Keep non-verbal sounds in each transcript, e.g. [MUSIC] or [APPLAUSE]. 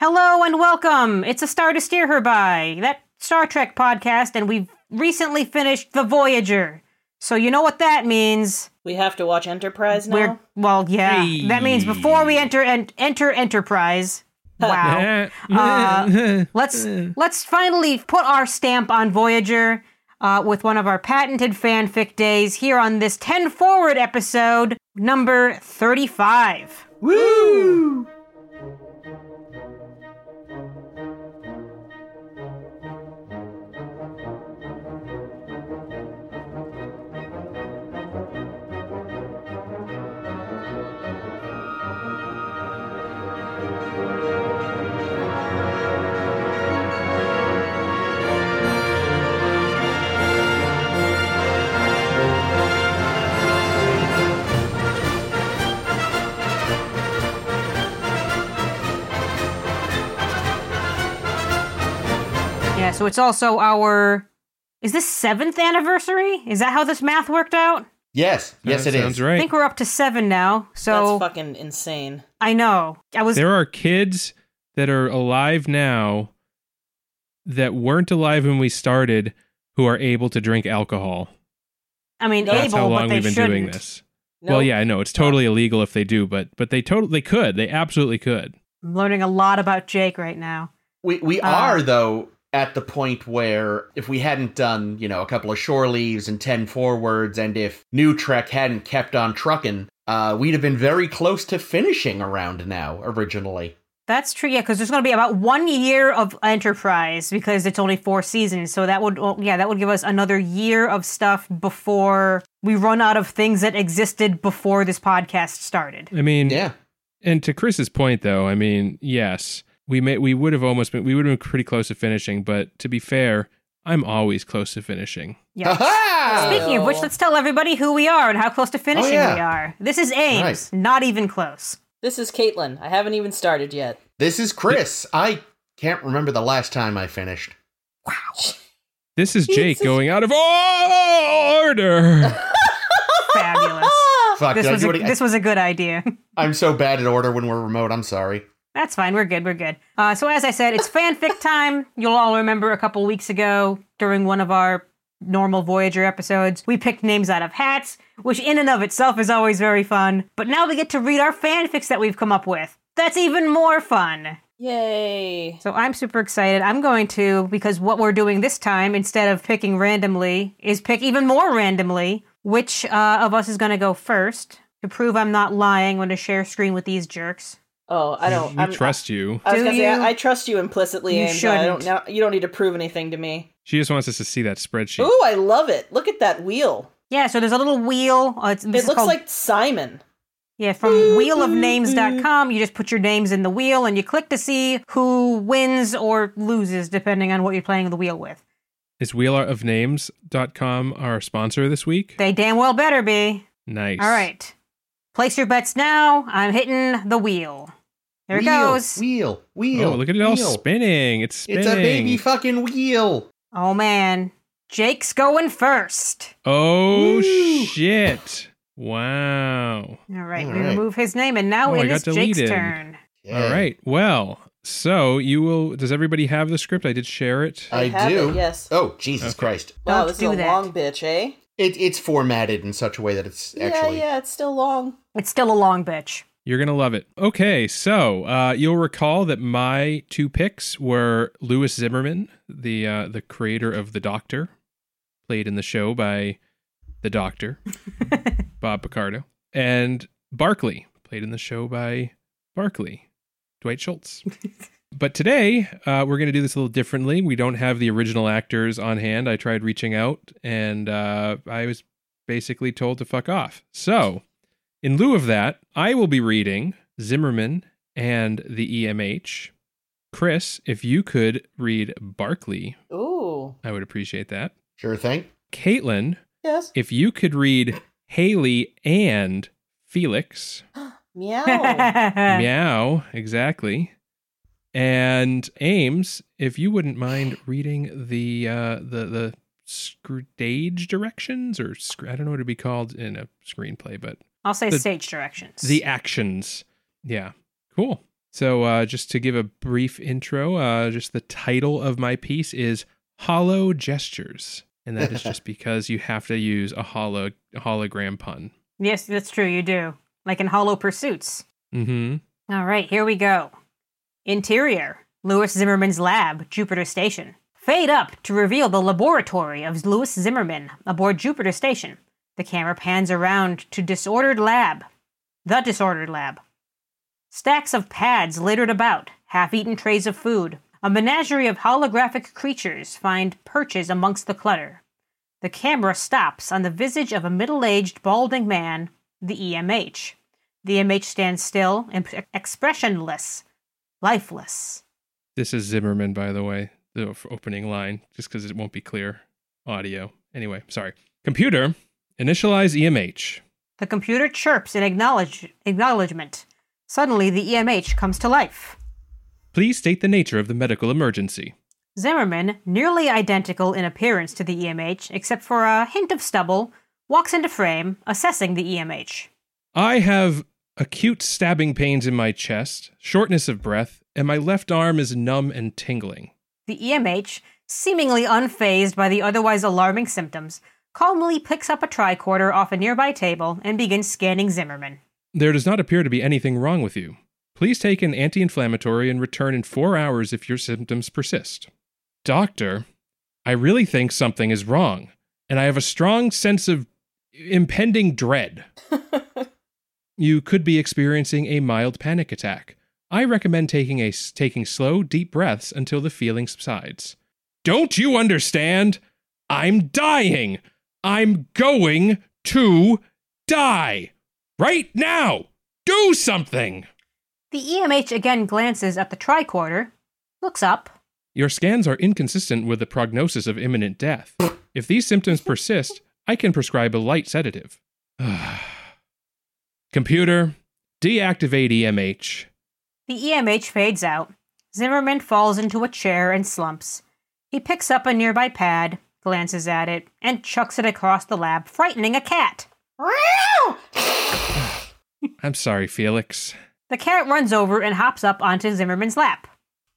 Hello and welcome. It's a star to steer her by, that Star Trek podcast, and we've recently finished The Voyager. So you know what that means. We have to watch Enterprise now. We're well, yeah. That means before we enter and enter Enterprise. Wow. [LAUGHS] Uh, let's [LAUGHS] let's finally put our stamp on Voyager uh, with one of our patented fanfic days here on this 10 Forward episode, number 35. Woo! So it's also our. Is this seventh anniversary? Is that how this math worked out? Yes, yes, That it sounds is. I right. think we're up to seven now. So That's fucking insane. I know. I was. There are kids that are alive now that weren't alive when we started who are able to drink alcohol. I mean, That's That's able, how but long they we've been shouldn't. doing this. No, Well, yeah, I know it's totally illegal if they do, but but they totally they could. They absolutely could. I'm learning a lot about Jake right now. We we Uh, are though at the point where if we hadn't done you know a couple of shore leaves and ten forwards, and if New Trek hadn't kept on trucking, uh, we'd have been very close to finishing around now. Originally, That's true, yeah, because there's going to be about one year of Enterprise because it's only four seasons. So that would, well, yeah, that would give us another year of stuff before we run out of things that existed before this podcast started. I mean, yeah. and to Chris's point though, I mean, yes, we may we would have almost been we would have been pretty close to finishing, but to be fair, I'm always close to finishing. Yeah. [LAUGHS] Speaking of which, let's tell everybody who we are and how close to finishing oh, yeah. we are. This is Ames, Right. not even close. This is Caitlin. I haven't even started yet. This is Chris. I can't remember the last time I finished. Wow. This is Jake Jesus. going out of order. [LAUGHS] Fabulous. Fuck, this was do a, this was a good idea. I'm so bad at order when we're remote. I'm sorry. That's fine. We're good. We're good. Uh, so as I said, it's fanfic [LAUGHS] time. You'll all remember a couple weeks ago during one of our normal Voyager episodes, we picked names out of hats, which in and of itself is always very fun. But now we get to read our fanfics that we've come up with. That's even more fun. Yay. So I'm super excited. I'm going to, because what we're doing this time, instead of picking randomly, is pick even more randomly. Which uh, of us is going to go first? To prove I'm not lying, I'm going to share screen with these jerks. Oh, I don't. we I'm, trust you. I was Do gonna say you? I, I trust you implicitly, You Ames. I don't. shouldn't. Now, you don't need to prove anything to me. She just wants us to see that spreadsheet. Ooh, I love it. Look at that wheel. Yeah, so there's a little wheel. Uh, it's, this It is looks called- like Simon. Yeah, from wheelofnames.com, you just put your names in the wheel and you click to see who wins or loses depending on what you're playing the wheel with. Is wheelofnames.com our sponsor this week? They damn well better be. Nice. All right. Place your bets now. I'm hitting the wheel. There it goes. Wheel, wheel. Oh, look at it all spinning. It's spinning. It's a baby fucking wheel. Oh man. Jake's going first. Oh Woo. shit. Wow. All right, All we right. remove his name and now Oh, I got is Jake's deleted. turn. All right. Well, so you will does everybody have the script? I did share it. I I do. it, yes. Oh, Jesus Okay. Christ. Wow, Don't this do is a that. long bitch, eh? It, it's formatted in such a way that it's actually. Yeah, yeah, it's still long. It's still a long bitch. You're gonna love it. Okay, so uh, you'll recall that my two picks were Lewis Zimmerman, the uh, the creator of The Doctor, played in the show by the Doctor, [LAUGHS] Bob Picardo, and Barclay, played in the show by Barclay, Dwight Schultz. [LAUGHS] but today uh, we're gonna do this a little differently. We don't have the original actors on hand. I tried reaching out, and uh, I was basically told to fuck off. So. In lieu of that, I will be reading Zimmerman and the EMH. Chris, if you could read Barclay, Ooh. I would appreciate that. Sure thing. Caitlin, Yes. if you could read Haley and Felix. [GASPS] Meow. [LAUGHS] [LAUGHS] Meow, exactly. And Ames, if you wouldn't mind reading the uh, the the stage directions or sc- I don't know what it'd be called in a screenplay, but I'll say The- stage directions. the actions. Yeah, cool. So, uh, just to give a brief intro, uh, just the title of my piece is Hollow Gestures. And that is just [LAUGHS] because you have to use a hollow hologram pun. Yes, that's true. You do. Like in Hollow Pursuits. Mm-hmm. All right, here we go. Interior Lewis Zimmerman's lab, Jupiter Station. Fade up to reveal the laboratory of Lewis Zimmerman aboard Jupiter Station. The camera pans around to disordered lab. The disordered lab. Stacks of pads littered about, half eaten trays of food. A menagerie of holographic creatures find perches amongst the clutter. The camera stops on the visage of a middle aged, balding man, the EMH. The EMH stands still, imp- expressionless, lifeless. This is Zimmerman, by the way, the opening line, just because it won't be clear audio. Anyway, sorry. Computer, initialize EMH. The computer chirps in acknowledge- acknowledgement. Suddenly, the EMH comes to life. Please state the nature of the medical emergency. Zimmerman, nearly identical in appearance to the EMH, except for a hint of stubble, walks into frame, assessing the EMH. I have acute stabbing pains in my chest, shortness of breath, and my left arm is numb and tingling. The EMH, seemingly unfazed by the otherwise alarming symptoms, calmly picks up a tricorder off a nearby table and begins scanning Zimmerman. There does not appear to be anything wrong with you. Please take an anti inflammatory and return in four hours if your symptoms persist. Doctor, I really think something is wrong, and I have a strong sense of impending dread. [LAUGHS] you could be experiencing a mild panic attack. I recommend taking a taking slow, deep breaths until the feeling subsides. Don't you understand? I'm dying. I'm going to die. Right now. Do something. The EMH again glances at the tricorder, looks up. Your scans are inconsistent with the prognosis of imminent death. If these symptoms persist, I can prescribe a light sedative. [SIGHS] Computer, deactivate EMH. The EMH fades out. Zimmerman falls into a chair and slumps. He picks up a nearby pad, glances at it, and chucks it across the lab, frightening a cat. I'm sorry, Felix. The cat runs over and hops up onto Zimmerman's lap.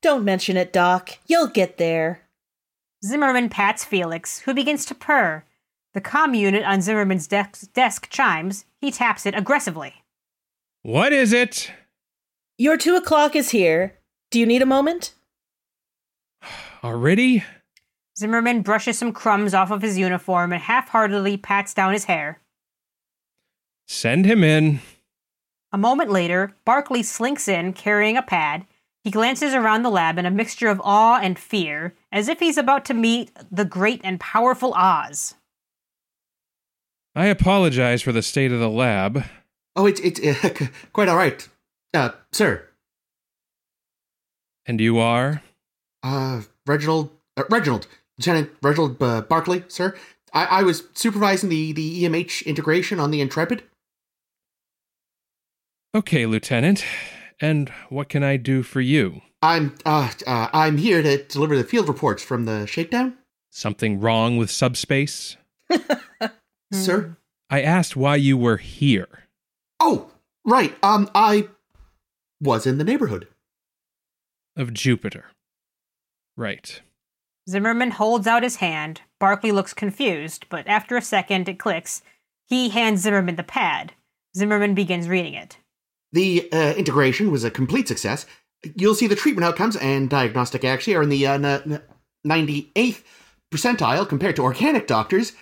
Don't mention it, Doc. You'll get there. Zimmerman pats Felix, who begins to purr. The comm unit on Zimmerman's desk, desk chimes. He taps it aggressively. What is it? Your two o'clock is here. Do you need a moment? Already? Zimmerman brushes some crumbs off of his uniform and half heartedly pats down his hair. Send him in. A moment later, Barclay slinks in carrying a pad. He glances around the lab in a mixture of awe and fear, as if he's about to meet the great and powerful Oz. I apologize for the state of the lab. Oh, it's it's uh, [LAUGHS] quite all right, uh, sir. And you are? Uh, Reginald, uh, Reginald, Lieutenant Reginald uh, Barclay, sir. I, I was supervising the the EMH integration on the Intrepid. Okay, Lieutenant. And what can I do for you? I'm uh, uh I'm here to deliver the field reports from the shakedown, Something wrong with subspace? [LAUGHS] sir. I asked why you were here. Oh, right. Um, I was in the neighborhood. Of Jupiter. Right. Zimmerman holds out his hand. Barclay looks confused, but after a second it clicks. He hands Zimmerman the pad. Zimmerman begins reading it. The uh, integration was a complete success. You'll see the treatment outcomes and diagnostic accuracy are in the uh, n- 98th percentile compared to organic doctors.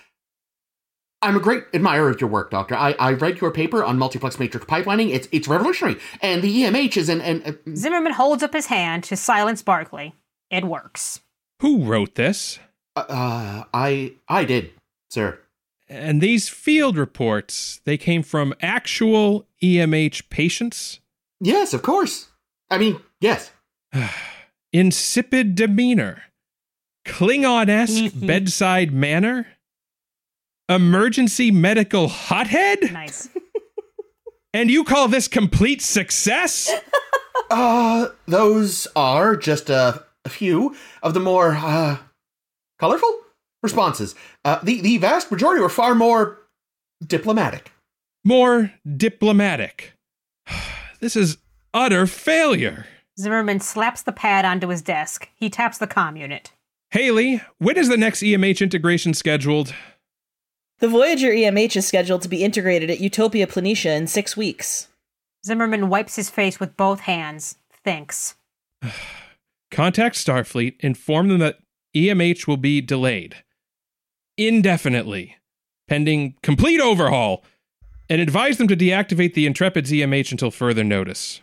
I'm a great admirer of your work, Doctor. I, I read your paper on multiplex matrix pipelining. It's it's revolutionary, and the EMH is an, an uh, Zimmerman holds up his hand to silence Barclay. It works. Who wrote this? uh, I I did, sir. And these field reports, they came from actual EMH patients? Yes, of course. I mean, yes. [SIGHS] Insipid demeanor. Klingon esque [LAUGHS] bedside manner? Emergency medical hothead? Nice. [LAUGHS] And you call this complete success? [LAUGHS] Uh, those are just a, a few of the more uh, colorful responses. Uh, the the vast majority were far more diplomatic. More diplomatic. [SIGHS] This is utter failure. Zimmerman slaps the pad onto his desk. He taps the comm unit. Haley, when is the next EMH integration scheduled? The Voyager EMH is scheduled to be integrated at Utopia Planitia in six weeks. Zimmerman wipes his face with both hands. Thinks. [SIGHS] Contact Starfleet, inform them that EMH will be delayed indefinitely, pending complete overhaul, and advise them to deactivate the Intrepid's EMH until further notice.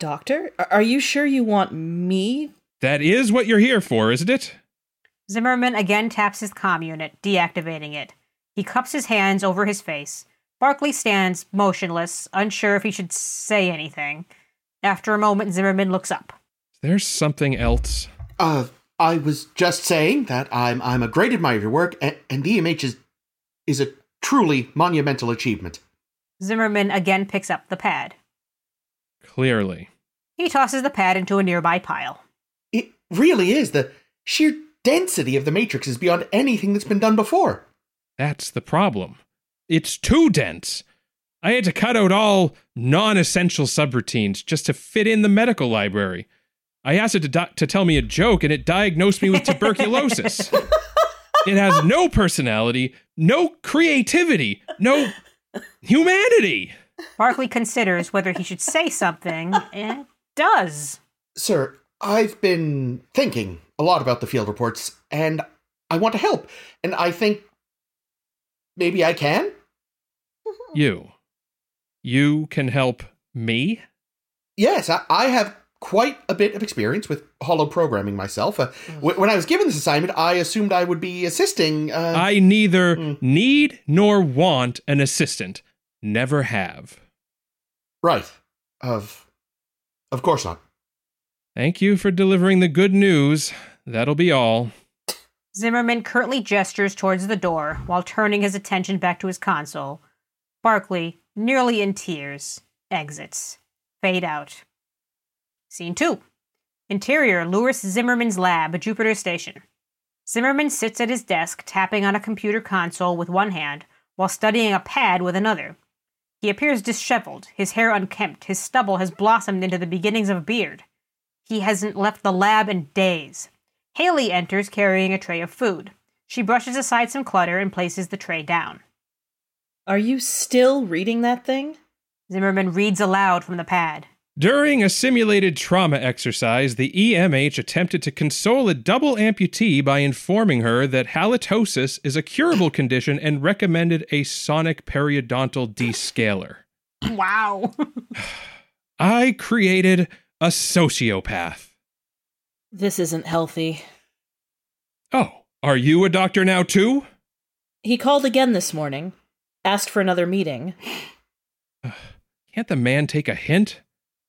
Doctor, are you sure you want me? That is what you're here for, isn't it? Zimmerman again taps his comm unit, deactivating it. He cups his hands over his face. Barclay stands motionless, unsure if he should say anything. After a moment, Zimmerman looks up. There's something else. Uh, I was just saying that I'm I'm a great admirer of your work, and, and the EMH is is a truly monumental achievement. Zimmerman again picks up the pad. Clearly. He tosses the pad into a nearby pile. It really is. The sheer density of the Matrix is beyond anything that's been done before. That's the problem. It's too dense. I had to cut out all non essential subroutines just to fit in the medical library. I asked it to, di- to tell me a joke and it diagnosed me with tuberculosis. it has no personality, no creativity, no humanity. Barclay considers whether he should say something, and does. Sir, I've been thinking a lot about the field reports, and I want to help. And I think maybe I can? You. You can help me? Yes, I, I have quite a bit of experience with hollow programming myself. Uh, w- when I was given this assignment, I assumed I would be assisting. Uh, I neither Mm. need nor want an assistant. Never have. right. Of. Of course not. Thank you for delivering the good news. That'll be all. Zimmerman curtly gestures towards the door while turning his attention back to his console. Barclay, nearly in tears, exits. Fade out. Scene 2. Interior Lewis Zimmerman's lab, Jupiter Station. Zimmerman sits at his desk, tapping on a computer console with one hand while studying a pad with another. He appears disheveled, his hair unkempt, his stubble has blossomed into the beginnings of a beard. He hasn't left the lab in days. Haley enters carrying a tray of food. She brushes aside some clutter and places the tray down. Are you still reading that thing? Zimmerman reads aloud from the pad. During a simulated trauma exercise, the EMH attempted to console a double amputee by informing her that halitosis is a curable condition and recommended a sonic periodontal descaler. Wow. [SIGHS] I created a sociopath. This isn't healthy. Oh, are you a doctor now too? He called again this morning, asked for another meeting. [SIGHS] Can't the man take a hint?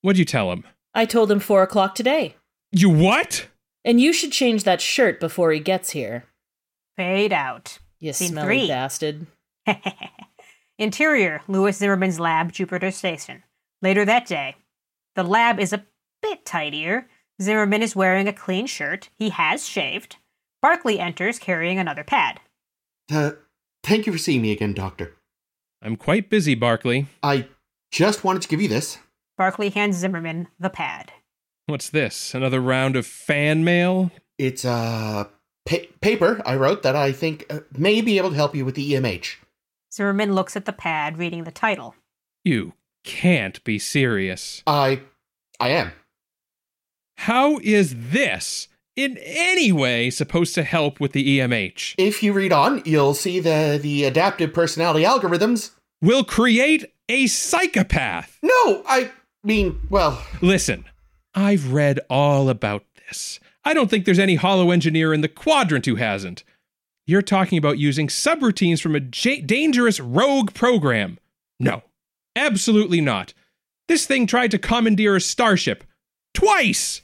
What'd you tell him? I told him four o'clock today. You what? And you should change that shirt before he gets here. Fade out. You Scene smelly three. bastard. [LAUGHS] Interior Lewis Zimmerman's lab, Jupiter Station. Later that day. The lab is a bit tidier. Zimmerman is wearing a clean shirt. He has shaved. Barclay enters carrying another pad. Uh, thank you for seeing me again, Doctor. I'm quite busy, Barclay. I just wanted to give you this. Barclay hands Zimmerman the pad. What's this? Another round of fan mail? It's a pa- paper I wrote that I think uh, may be able to help you with the EMH. Zimmerman looks at the pad, reading the title. You can't be serious. I, I am. How is this in any way supposed to help with the EMH? If you read on, you'll see the the adaptive personality algorithms. Will create a psychopath. No, I mean, well, Listen, I've read all about this. I don't think there's any hollow engineer in the quadrant who hasn't. You're talking about using subroutines from a j- dangerous rogue program. No, absolutely not. This thing tried to commandeer a starship. Twice!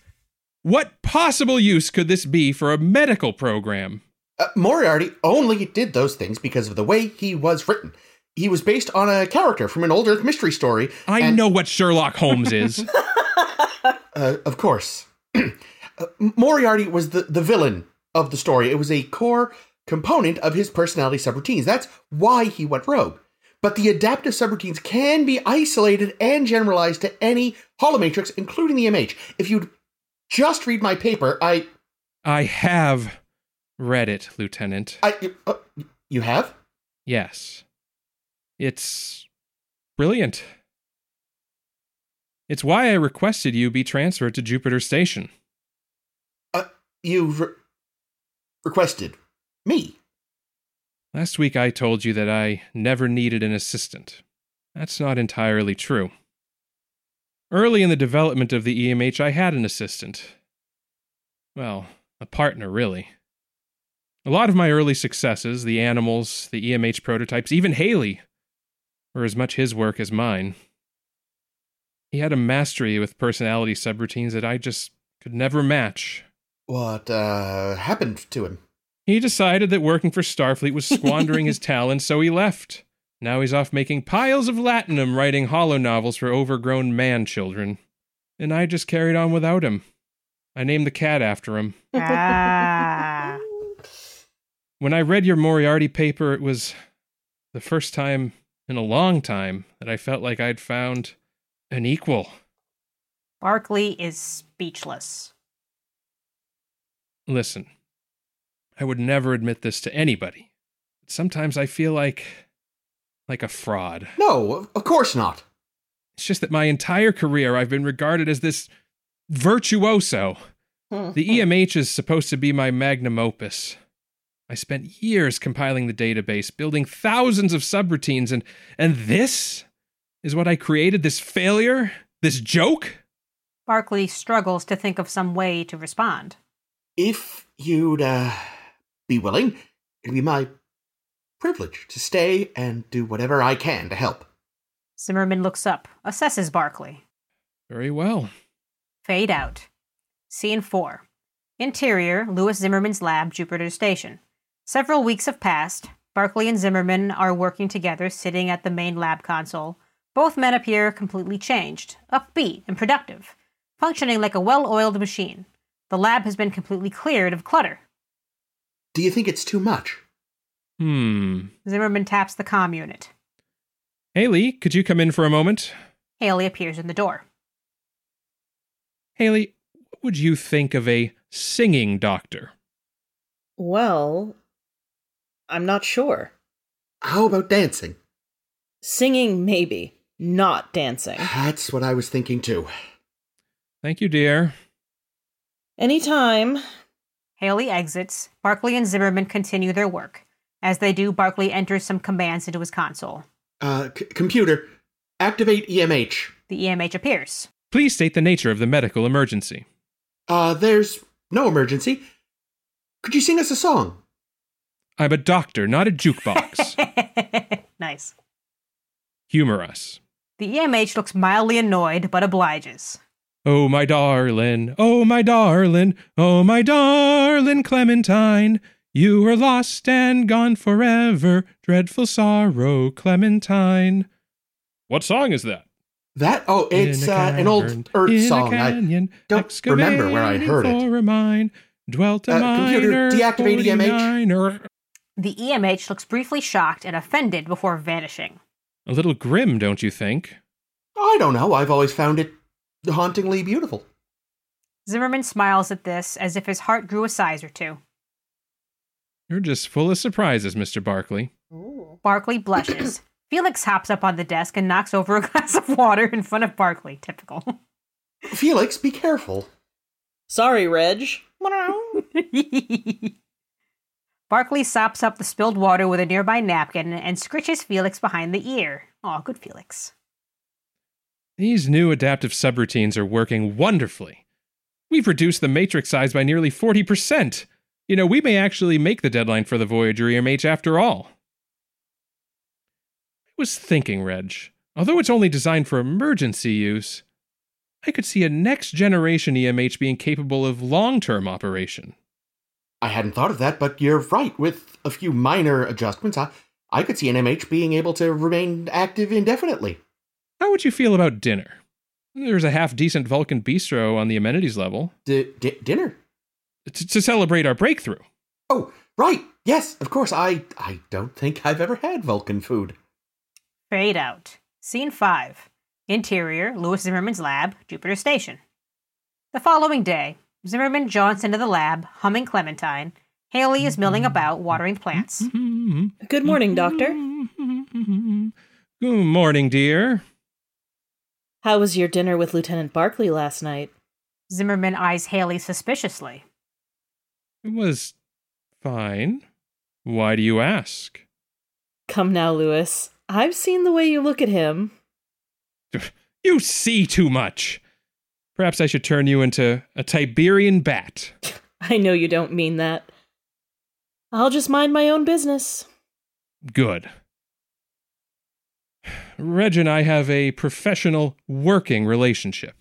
What possible use could this be for a medical program? uh, Moriarty only did those things because of the way he was written. He was based on a character from an old Earth mystery story. I and- know what Sherlock Holmes is. [LAUGHS] Uh, of course. [CLEARS THROAT] Uh, Moriarty was the, the villain of the story. It was a core component of his personality subroutines. That's why he went rogue. but the adaptive subroutines can be isolated and generalized to any holomatrix, including the MH. If you'd just read my paper, I. I have read it, Lieutenant. I. Uh, you have? Yes. It's brilliant. It's why I requested you be transferred to Jupiter Station. Uh, you re- requested me? Last week I told you that I never needed an assistant. That's not entirely true. Early in the development of the EMH, I had an assistant. Well, a partner, really. A lot of my early successes, the animals, the EMH prototypes, even Haley, were as much his work as mine. He had a mastery with personality subroutines that I just could never match. What, uh, happened to him? He decided that working for Starfleet was squandering his [LAUGHS] talents, so he left. Now he's off making piles of latinum writing hollow novels for overgrown man children. And I just carried on without him. I named the cat after him. Ah. When I read your Moriarty paper, it was the first time in a long time that I felt like I'd found an equal. Barclay is speechless. Listen, I would never admit this to anybody. But sometimes I feel like like a fraud. No, of- of course not. It's just that my entire career I've been regarded as this virtuoso. Hmm. The EMH is supposed to be my magnum opus. I spent years compiling the database, building thousands of subroutines, and and this is what I created, this failure, this joke? Barclay struggles to think of some way to respond. If you'd, uh, be willing, it'd be my privilege to stay and do whatever I can to help. Zimmerman looks up, assesses Barclay. Very well. Fade out. Scene 4. Interior, Lewis Zimmerman's lab, Jupiter Station. Several weeks have passed. Barclay and Zimmerman are working together, sitting at the main lab console. Both men appear completely changed, upbeat, and productive, functioning like a well oiled machine. The lab has been completely cleared of clutter. Do you think it's too much? Hmm. Zimmerman taps the comm unit. Haley, could you come in for a moment? Haley appears in the door. Haley, what would you think of a singing doctor? Well, I'm not sure. How about dancing? Singing, maybe. Not dancing. That's what I was thinking too. Thank you, dear. Anytime. Haley exits. Barclay and Zimmerman continue their work. As they do, Barclay enters some commands into his console. Uh, c- computer, activate EMH. The EMH appears. Please state the nature of the medical emergency. Uh, there's no emergency. Could you sing us a song? I'm a doctor, not a jukebox. [LAUGHS] nice. Humor us. The EMH looks mildly annoyed, but obliges. Oh, my darling, oh, my darling, oh, my darling Clementine, you are lost and gone forever. Dreadful sorrow, Clementine. What song is that? That? Oh, it's In uh, an old Earth in a song. I, don't remember where I heard it. excavated For a mine, dwelt a Uh, computer, deactivate EMH. 49er. The EMH looks briefly shocked and offended before vanishing. A little grim, don't you think? I don't know. I've always found it hauntingly beautiful. Zimmerman smiles at this as if his heart grew a size or two. You're just full of surprises, Mr. Barkley. Barclay blushes. [CLEARS THROAT] Felix hops up on the desk and knocks over a [LAUGHS] glass of water in front of Barclay. Typical. Felix, be careful. Sorry, Reg. [LAUGHS] [LAUGHS] Barclay sops up the spilled water with a nearby napkin and scritches Felix behind the ear. Aw, good Felix. These new adaptive subroutines are working wonderfully. We've reduced the matrix size by nearly 40%. You know, we may actually make the deadline for the Voyager EMH after all. I was thinking, Reg, although it's only designed for emergency use, I could see a next generation EMH being capable of long term operation. I hadn't thought of that, but you're right. With a few minor adjustments, I, I could see an MH being able to remain active indefinitely. How would you feel about dinner? There's a half decent Vulcan bistro on the amenities level D- d- dinner? to, to celebrate our breakthrough. Oh, right. Yes, of course. I I don't think I've ever had Vulcan food. Fade out. Scene 5. Interior, Lewis Zimmerman's lab, Jupiter Station. The following day, Zimmerman jaunts into the lab, humming Clementine. Haley is milling mm-hmm. about, watering plants. Mm-hmm. Good morning, Doctor. Mm-hmm. Good morning, dear. How was your dinner with Lieutenant Barclay last night? Zimmerman eyes Haley suspiciously. It was fine. Why do you ask? Come now, Lewis. I've seen the way you look at him. You see too much. Perhaps I should turn you into a Tiberian bat. [LAUGHS] I know you don't mean that. I'll just mind my own business. Good. Reg and I have a professional working relationship.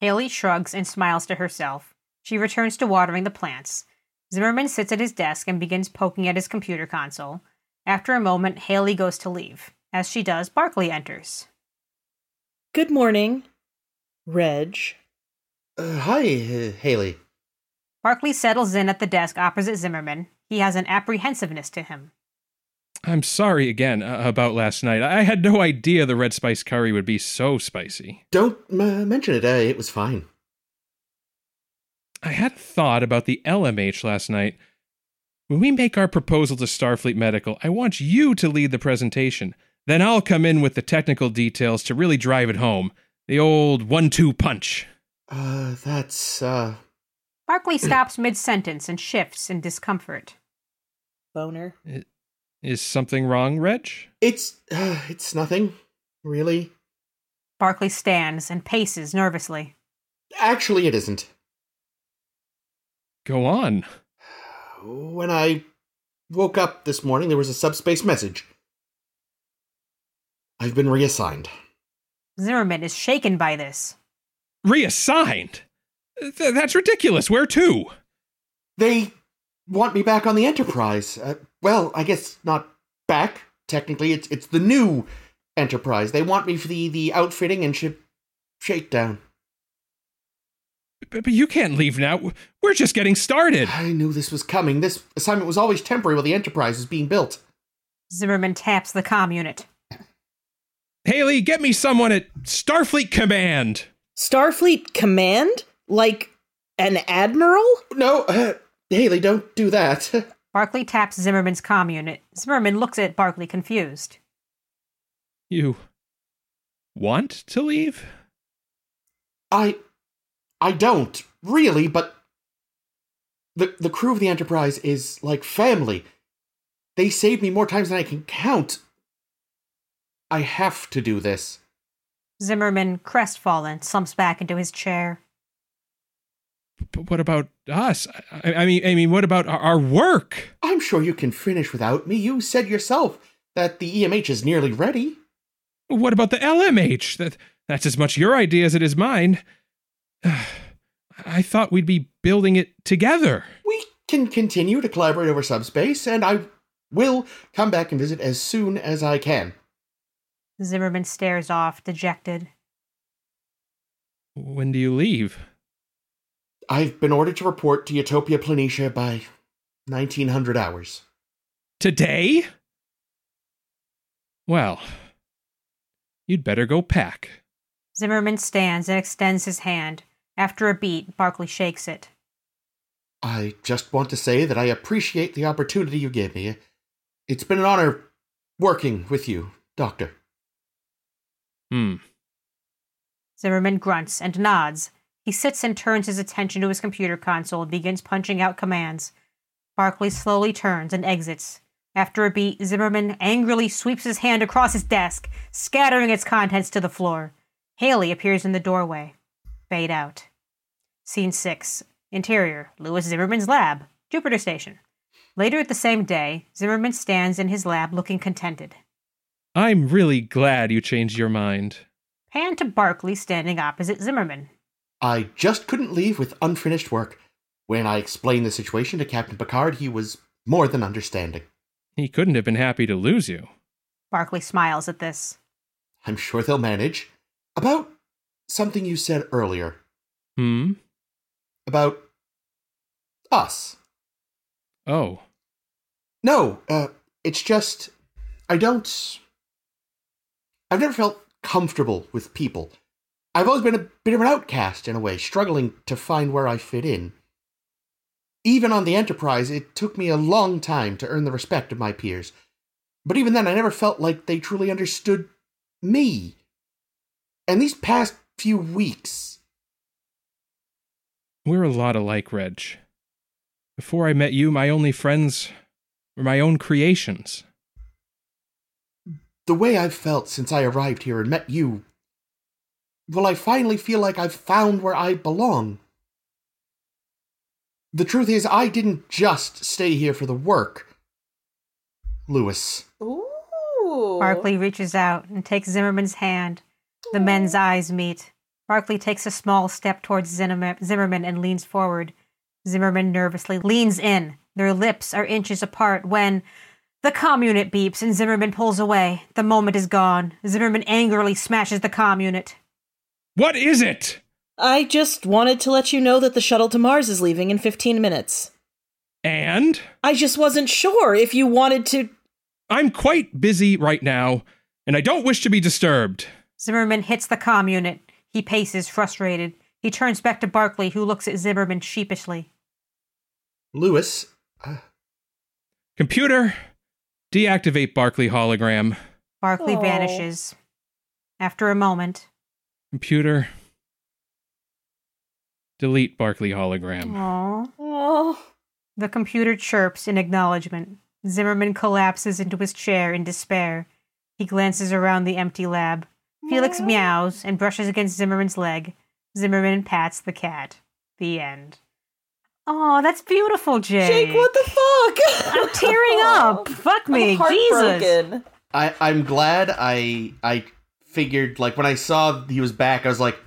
Haley shrugs and smiles to herself. She returns to watering the plants. Zimmerman sits at his desk and begins poking at his computer console. After a moment, Haley goes to leave. As she does, Barclay enters. Good morning, Reg. Uh, hi, uh, Haley. Barclay settles in at the desk opposite Zimmerman. He has an apprehensiveness to him. I'm sorry again uh, about last night. I had no idea the red spice curry would be so spicy. Don't uh, mention it. Uh, it was fine. I had a thought about the LMH last night. When we make our proposal to Starfleet Medical, I want you to lead the presentation. Then I'll come in with the technical details to really drive it home. The old one two punch. Uh, that's, uh. Barclay stops mid sentence and shifts in discomfort. Boner. Is something wrong, Reg? It's, uh, it's nothing. Really. Barclay stands and paces nervously. Actually, it isn't. Go on. When I woke up this morning, there was a subspace message. I've been reassigned. Zimmerman is shaken by this. Reassigned? Th- that's ridiculous. Where to? They want me back on the Enterprise. Uh, well, I guess not back. Technically, it's it's the new Enterprise. They want me for the the outfitting and ship shakedown. But, but you can't leave now. We're just getting started. I knew this was coming. This assignment was always temporary while the Enterprise is being built. Zimmerman taps the comm unit. Haley, get me someone at Starfleet Command. Starfleet Command? Like an admiral? No, uh, [SIGHS] Haley, don't do that. [LAUGHS] Barclay taps Zimmerman's comm unit. Zimmerman looks at Barclay confused. You want to leave? I I don't, really, but the the crew of the Enterprise is like family. They saved me more times than I can count. I have to do this. Zimmerman, crestfallen, slumps back into his chair. But what about us? I, I mean, I mean, what about our, our work? I'm sure you can finish without me. You said yourself that the EMH is nearly ready. What about the LMH? That that's as much your idea as it is mine. [SIGHS] I thought we'd be building it together. We can continue to collaborate over subspace, and I will come back and visit as soon as I can. Zimmerman stares off, dejected. When do you leave? I've been ordered to report to Utopia Planitia by 1900 hours. Today? Well, you'd better go pack. Zimmerman stands and extends his hand. After a beat, Barclay shakes it. I just want to say that I appreciate the opportunity you gave me. It's been an honor working with you, Doctor. Hmm. Zimmerman grunts and nods. He sits and turns his attention to his computer console and begins punching out commands. Barclay slowly turns and exits. After a beat, Zimmerman angrily sweeps his hand across his desk, scattering its contents to the floor. Haley appears in the doorway. Fade out. Scene 6. Interior Lewis Zimmerman's lab, Jupiter Station. Later at the same day, Zimmerman stands in his lab looking contented. I'm really glad you changed your mind. Pan to Barclay standing opposite Zimmerman. I just couldn't leave with unfinished work. When I explained the situation to Captain Picard, he was more than understanding. He couldn't have been happy to lose you. Barclay smiles at this. I'm sure they'll manage. About something you said earlier. Hmm? About us. Oh. No, uh, it's just. I don't. I've never felt comfortable with people. I've always been a bit of an outcast in a way, struggling to find where I fit in. Even on the Enterprise, it took me a long time to earn the respect of my peers. But even then, I never felt like they truly understood me. And these past few weeks, We're a lot alike, Reg. Before I met you, my only friends were my own creations. The way I've felt since I arrived here and met you, well, I finally feel like I've found where I belong. The truth is, I didn't just stay here for the work. Lewis, Ooh. Barclay reaches out and takes Zimmerman's hand. The men's eyes meet. Barclay takes a small step towards Zimmerman Zimmerman and leans forward. Zimmerman nervously leans in. Their lips are inches apart when the comm unit beeps and Zimmerman pulls away. The moment is gone. Zimmerman angrily smashes the comm unit. What is it? I just wanted to let you know that the shuttle to Mars is leaving in 15 minutes. And I just wasn't sure if you wanted to. I'm quite busy right now, and I don't wish to be disturbed. Zimmerman hits the comm unit. He paces, frustrated. He turns back to Barclay, who looks at Zimmerman sheepishly. Lewis, uh, Computer, deactivate Barclay hologram. Barclay Oh. vanishes. After a moment, Computer, delete Barclay hologram. Aww. Oh. The computer chirps in acknowledgement. Zimmerman collapses into his chair in despair. He glances around the empty lab. Felix meows and brushes against Zimmerman's leg. Zimmerman pats the cat. The end. Oh, that's beautiful, Jake. Jake, what the fuck? I'm tearing [LAUGHS] up. Fuck me, I'm Jesus. I, I'm glad I I figured like when I saw he was back, I was like,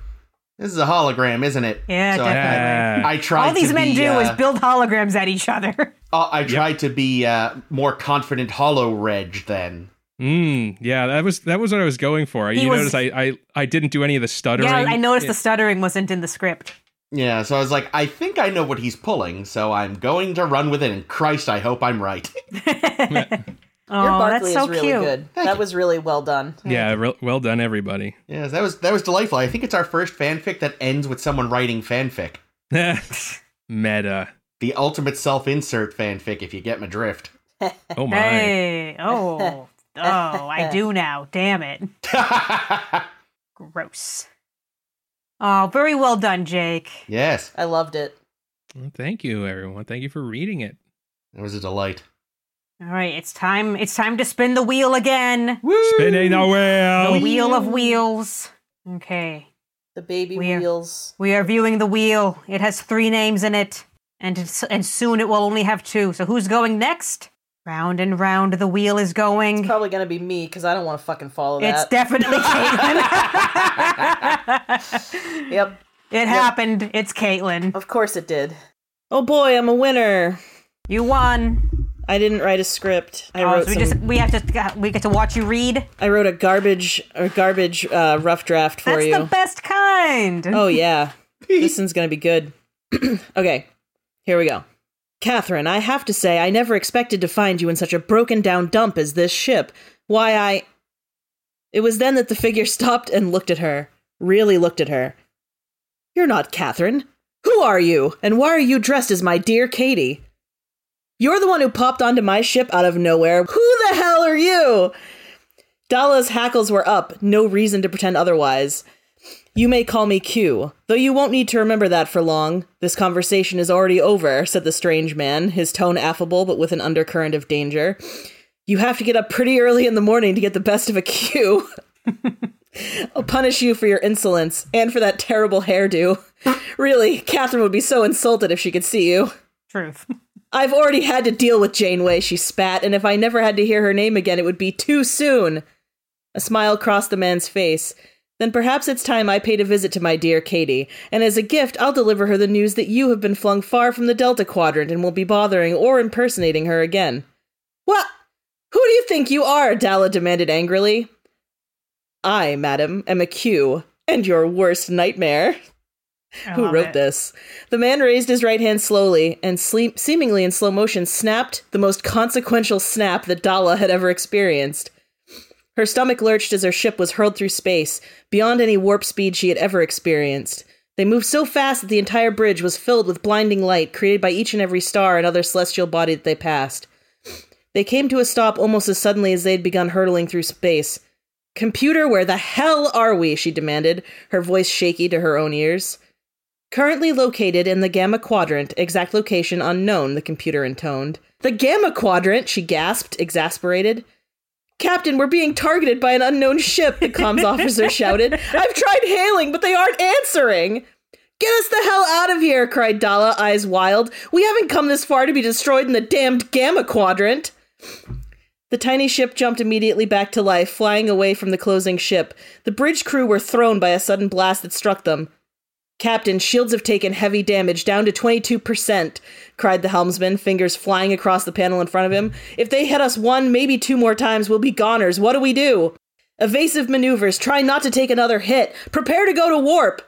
this is a hologram, isn't it? Yeah, so I- definitely. Yeah. I, tried. All these to men be, do uh, is build holograms at each other. [LAUGHS] uh, I tried to be uh, more confident. Hollow Reg then. Mm, yeah, that was that was what I was going for. He you was- notice I, I I didn't do any of the stuttering. yeah, I noticed Yeah. the stuttering wasn't in the script. Yeah, so I was like, I think I know what he's pulling, so I'm going to run with it. And Christ, I hope I'm right. oh, [LAUGHS] [LAUGHS] Your that's so is really cute. good. Thank that you. was really well done. Yeah, re- well done, everybody. yes, that was that was delightful. I think it's our first fanfic that ends with someone writing fanfic. [LAUGHS] Meta. The ultimate self-insert fanfic, if you get my drift. Oh my. Hey, oh, oh, I do now. Damn it. Gross. Oh, very well done, Jake. yes, I loved it. Well, thank you, everyone. Thank you for reading it. it was a delight. All right, it's time. It's time to spin the wheel again. Spinning the wheel. The wheel. wheel of wheels. Okay, The baby We're- wheels. we are viewing the wheel. It has three names in it, and it's, and soon it will only have two. So who's going next? Round and round the wheel is going. It's Probably gonna be me because I don't want to fucking follow It's definitely Caitlin. [LAUGHS] yep, it happened. It's Caitlin. of course it did. Oh boy, I'm a winner. You won. I didn't write a script. I Oh, wrote so we some, just we have to we get to watch you read. I wrote a garbage or garbage uh, rough draft for That's you. the best kind. Oh [LAUGHS] yeah, this one's gonna be good. [CLEARS THROAT] okay, here we go. Kathryn, I have to say, I never expected to find you in such a broken down dump as this ship. Why, I. It was then that the figure [LAUGHS] stopped and looked at her. Really looked at her. You're not Kathryn. Who are you? And why are you dressed as my dear Katie? You're the one who popped onto my ship out of nowhere. Who the hell are you? Dala's hackles were up, no reason to pretend otherwise. You may call me Q, though you won't need to remember that for long. This conversation is already over, said the strange man, his tone affable but with an undercurrent of danger. You have to get up pretty early in the morning to get the best of a Q. [LAUGHS] I'll punish you for your insolence and for that terrible hairdo. Really, Kathryn would be so insulted if she could see you. Truth. [LAUGHS] I've already had to deal with Janeway, she spat, and if I never had to hear her name again, it would be too soon. A smile crossed the man's face. Then perhaps it's time I paid a visit to my dear Katie, and as a gift, I'll deliver her the news that you have been flung far from the Delta Quadrant and will be bothering or impersonating her again. What? Who do you think you are? Dala demanded angrily. I, madam, am a Q, and your worst nightmare. Who wrote it. this? The man raised his right hand slowly and, sleep, seemingly in slow motion, snapped the most consequential snap that Dala had ever experienced. Her stomach lurched as her ship was hurled through space, beyond any warp speed she had ever experienced. They moved so fast that the entire bridge was filled with blinding light created by each and every star and other celestial body that they passed. They came to a stop almost as suddenly as they had begun hurtling through space. Computer, where the hell are we? she demanded, her voice shaky to her own ears. Currently located in the Gamma Quadrant, exact location unknown, the computer intoned. The Gamma Quadrant, she gasped, exasperated. Captain, we're being targeted by an unknown ship, the comms officer shouted. I've tried hailing, but they aren't answering. Get us the hell out of here, cried Dala, eyes wild. We haven't come this far to be destroyed in the damned Gamma Quadrant. The tiny ship jumped immediately back to life, flying away from the closing ship. The bridge crew were thrown by a sudden blast that struck them. Captain, shields have taken heavy damage, down to 22%, cried the helmsman, fingers flying across the panel in front of him. If they hit us one, maybe two more times, we'll be goners. What do we do? Evasive maneuvers. Try not to take another hit. Prepare to go to warp.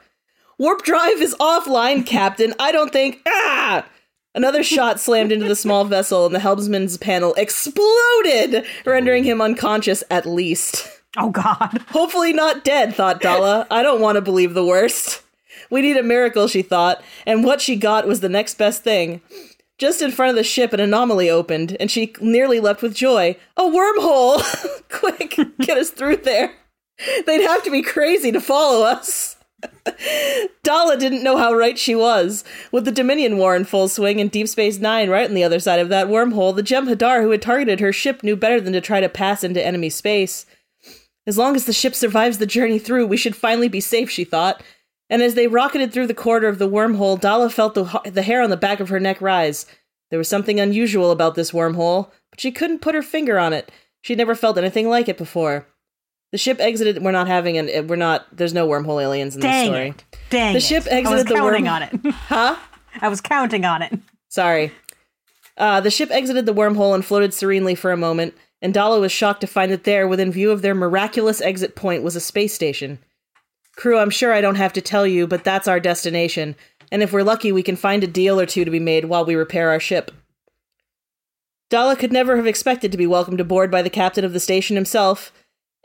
Warp drive is offline, Captain. I don't think. Ah! Another shot slammed into the small vessel, and the helmsman's panel exploded, rendering him unconscious at least. Oh, God. Hopefully not dead, thought Dala. I don't want to believe the worst. We need a miracle, she thought, and what she got was the next best thing. Just in front of the ship, an anomaly opened, and she nearly leapt with joy. A wormhole! [LAUGHS] Quick, get us through there. They'd have to be crazy to follow us. [LAUGHS] Dala didn't know how right she was. With the Dominion War in full swing and Deep Space Nine right on the other side of that wormhole, the Jem'Hadar who had targeted her ship knew better than to try to pass into enemy space. As long as the ship survives the journey through, we should finally be safe, she thought. And as they rocketed through the corridor of the wormhole, Dala felt the, the hair on the back of her neck rise. There was something unusual about this wormhole, but she couldn't put her finger on it. She'd never felt anything like it before. The ship exited. We're not having an. We're not. There's no wormhole aliens in Dang this story. it. Dang The ship I was the counting worm- on it. [LAUGHS] Huh? I was counting on it. Sorry. Uh, the ship exited the wormhole and floated serenely for a moment, and Dala was shocked to find that there, within view of their miraculous exit point, was a space station. Crew, I'm sure I don't have to tell you, but that's our destination, and if we're lucky, we can find a deal or two to be made while we repair our ship. Dala could never have expected to be welcomed aboard by the captain of the station himself,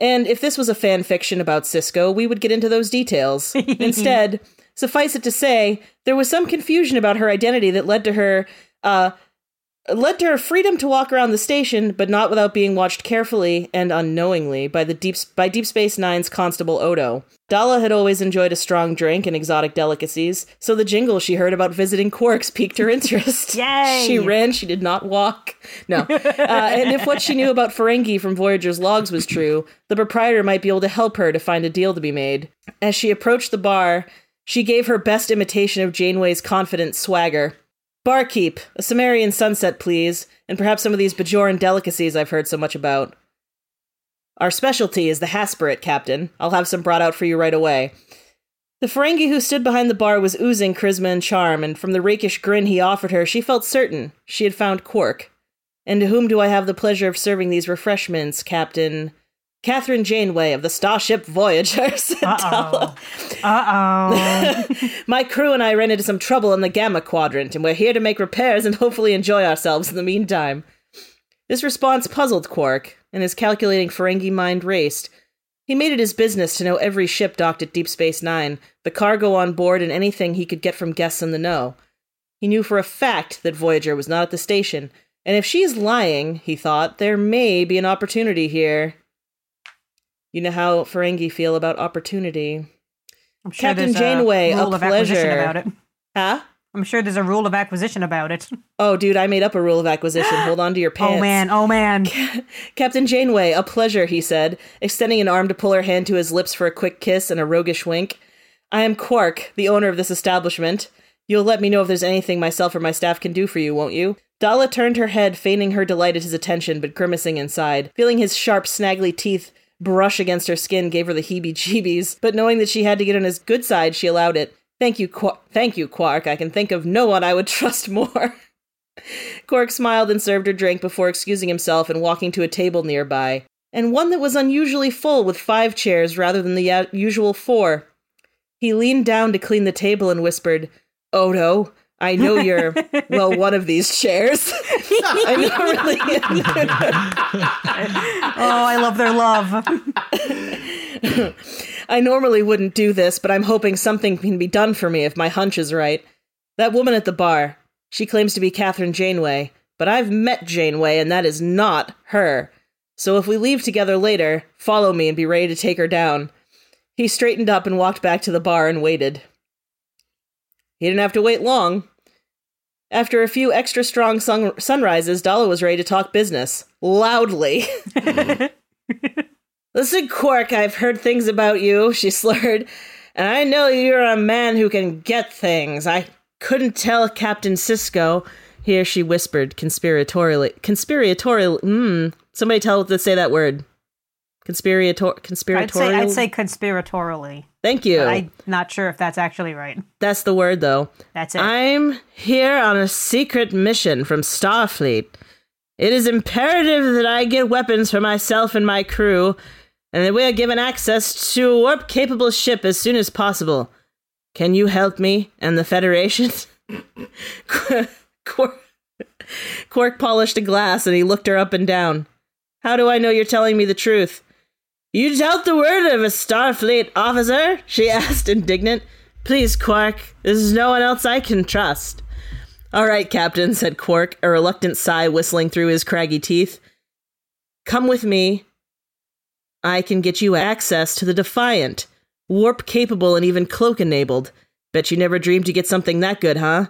and if this was a fan fiction about Sisko, we would get into those details. [LAUGHS] Instead, suffice it to say, there was some confusion about her identity that led to her uh led to her freedom to walk around the station, but not without being watched carefully and unknowingly by the deep by Deep Space Nine's Constable Odo. Dala had always enjoyed a strong drink and exotic delicacies, so the jingle she heard about visiting Quarks piqued her interest. [LAUGHS] Yay! She ran, she did not walk. No. [LAUGHS] Uh, and if what she knew about Ferengi from Voyager's logs was true, the proprietor might be able to help her to find a deal to be made. As she approached the bar, she gave her best imitation of Janeway's confident swagger. Barkeep, a Samarian sunset, please, and perhaps some of these Bajoran delicacies I've heard so much about. Our specialty is the hasperat, Captain. I'll have some brought out for you right away. The Ferengi who stood behind the bar was oozing charisma and charm, and from the rakish grin he offered her, she felt certain she had found Quark. And to whom do I have the pleasure of serving these refreshments, Captain? Kathryn Janeway of the Starship Voyager, [LAUGHS] said. Uh oh. [LAUGHS] My crew and I ran into some trouble in the Gamma Quadrant, and we're here to make repairs and hopefully enjoy ourselves in the meantime. This response puzzled Quark, and his calculating Ferengi mind raced. He made it his business to know every ship docked at Deep Space Nine, the cargo on board, and anything he could get from guests in the know. He knew for a fact that Voyager was not at the station, and if she's lying, he thought, there may be an opportunity here. You know how Ferengi feel about opportunity. I'm sure Captain Janeway, a a rule of acquisition pleasure. about it. Huh? I'm sure there's a rule of acquisition about it. [LAUGHS] Oh, dude, I made up a rule of acquisition. [GASPS] Hold on to your oh, pants. Oh man, oh man. [LAUGHS] Captain Janeway, a pleasure, he said, extending an arm to pull her hand to his lips for a quick kiss and a roguish wink. I am Quark, the owner of this establishment. You'll let me know if there's anything myself or my staff can do for you, won't you? Dala turned her head, feigning her delight at his attention, but grimacing inside. Feeling his sharp, snaggly teeth brush against her skin gave her the heebie-jeebies, but knowing that she had to get on his good side, she allowed it. Thank you, Qu- thank you, Quark. I can think of no one I would [LAUGHS] trust more. Quark smiled and served her drink before excusing himself and walking to a table nearby, and one that was unusually full with five chairs rather than the usual four. He leaned down to clean the table and whispered, Odo, I know you're, [LAUGHS] well, one of these chairs. [LAUGHS] I [LAUGHS] oh, I love their love. I normally wouldn't do this, but I'm hoping something can be done for me if my hunch is right. That woman at the bar, she claims to be Kathryn Janeway, but I've met Janeway and that is not her. So if we leave together later, follow me and be ready to take her down. He straightened up and walked back to the bar and waited. He didn't have to wait long. After a few extra strong sun- sunrises, Dala was ready to talk business. Loudly. [LAUGHS] Listen, Quark, I've heard things about you, she slurred, and I know you're a man who can get things. I couldn't tell Captain Sisko. Here she whispered conspiratorially. Conspiratorial. Mmm. Somebody tell to say that word. Conspirator. Conspiratorial. I'd say, I'd say conspiratorially. Thank you. I'm not sure if that's actually right. That's the word, though. That's it. I'm here on a secret mission from Starfleet. It is imperative that I get weapons for myself and my crew, and that we are given access to a warp capable ship as soon as possible. Can you help me and the Federation? [LAUGHS] Quark, Quark polished a glass and he looked her up and down. How do I know you're telling me the truth? You doubt the word of a Starfleet officer? she [LAUGHS] asked, indignant. Please, Quark, there's no one else I can trust. All right, Captain, said Quark, a reluctant sigh whistling through his craggy teeth. Come with me. I can get you access to the Defiant. Warp capable and even cloak enabled. Bet you never dreamed to get something that good, huh?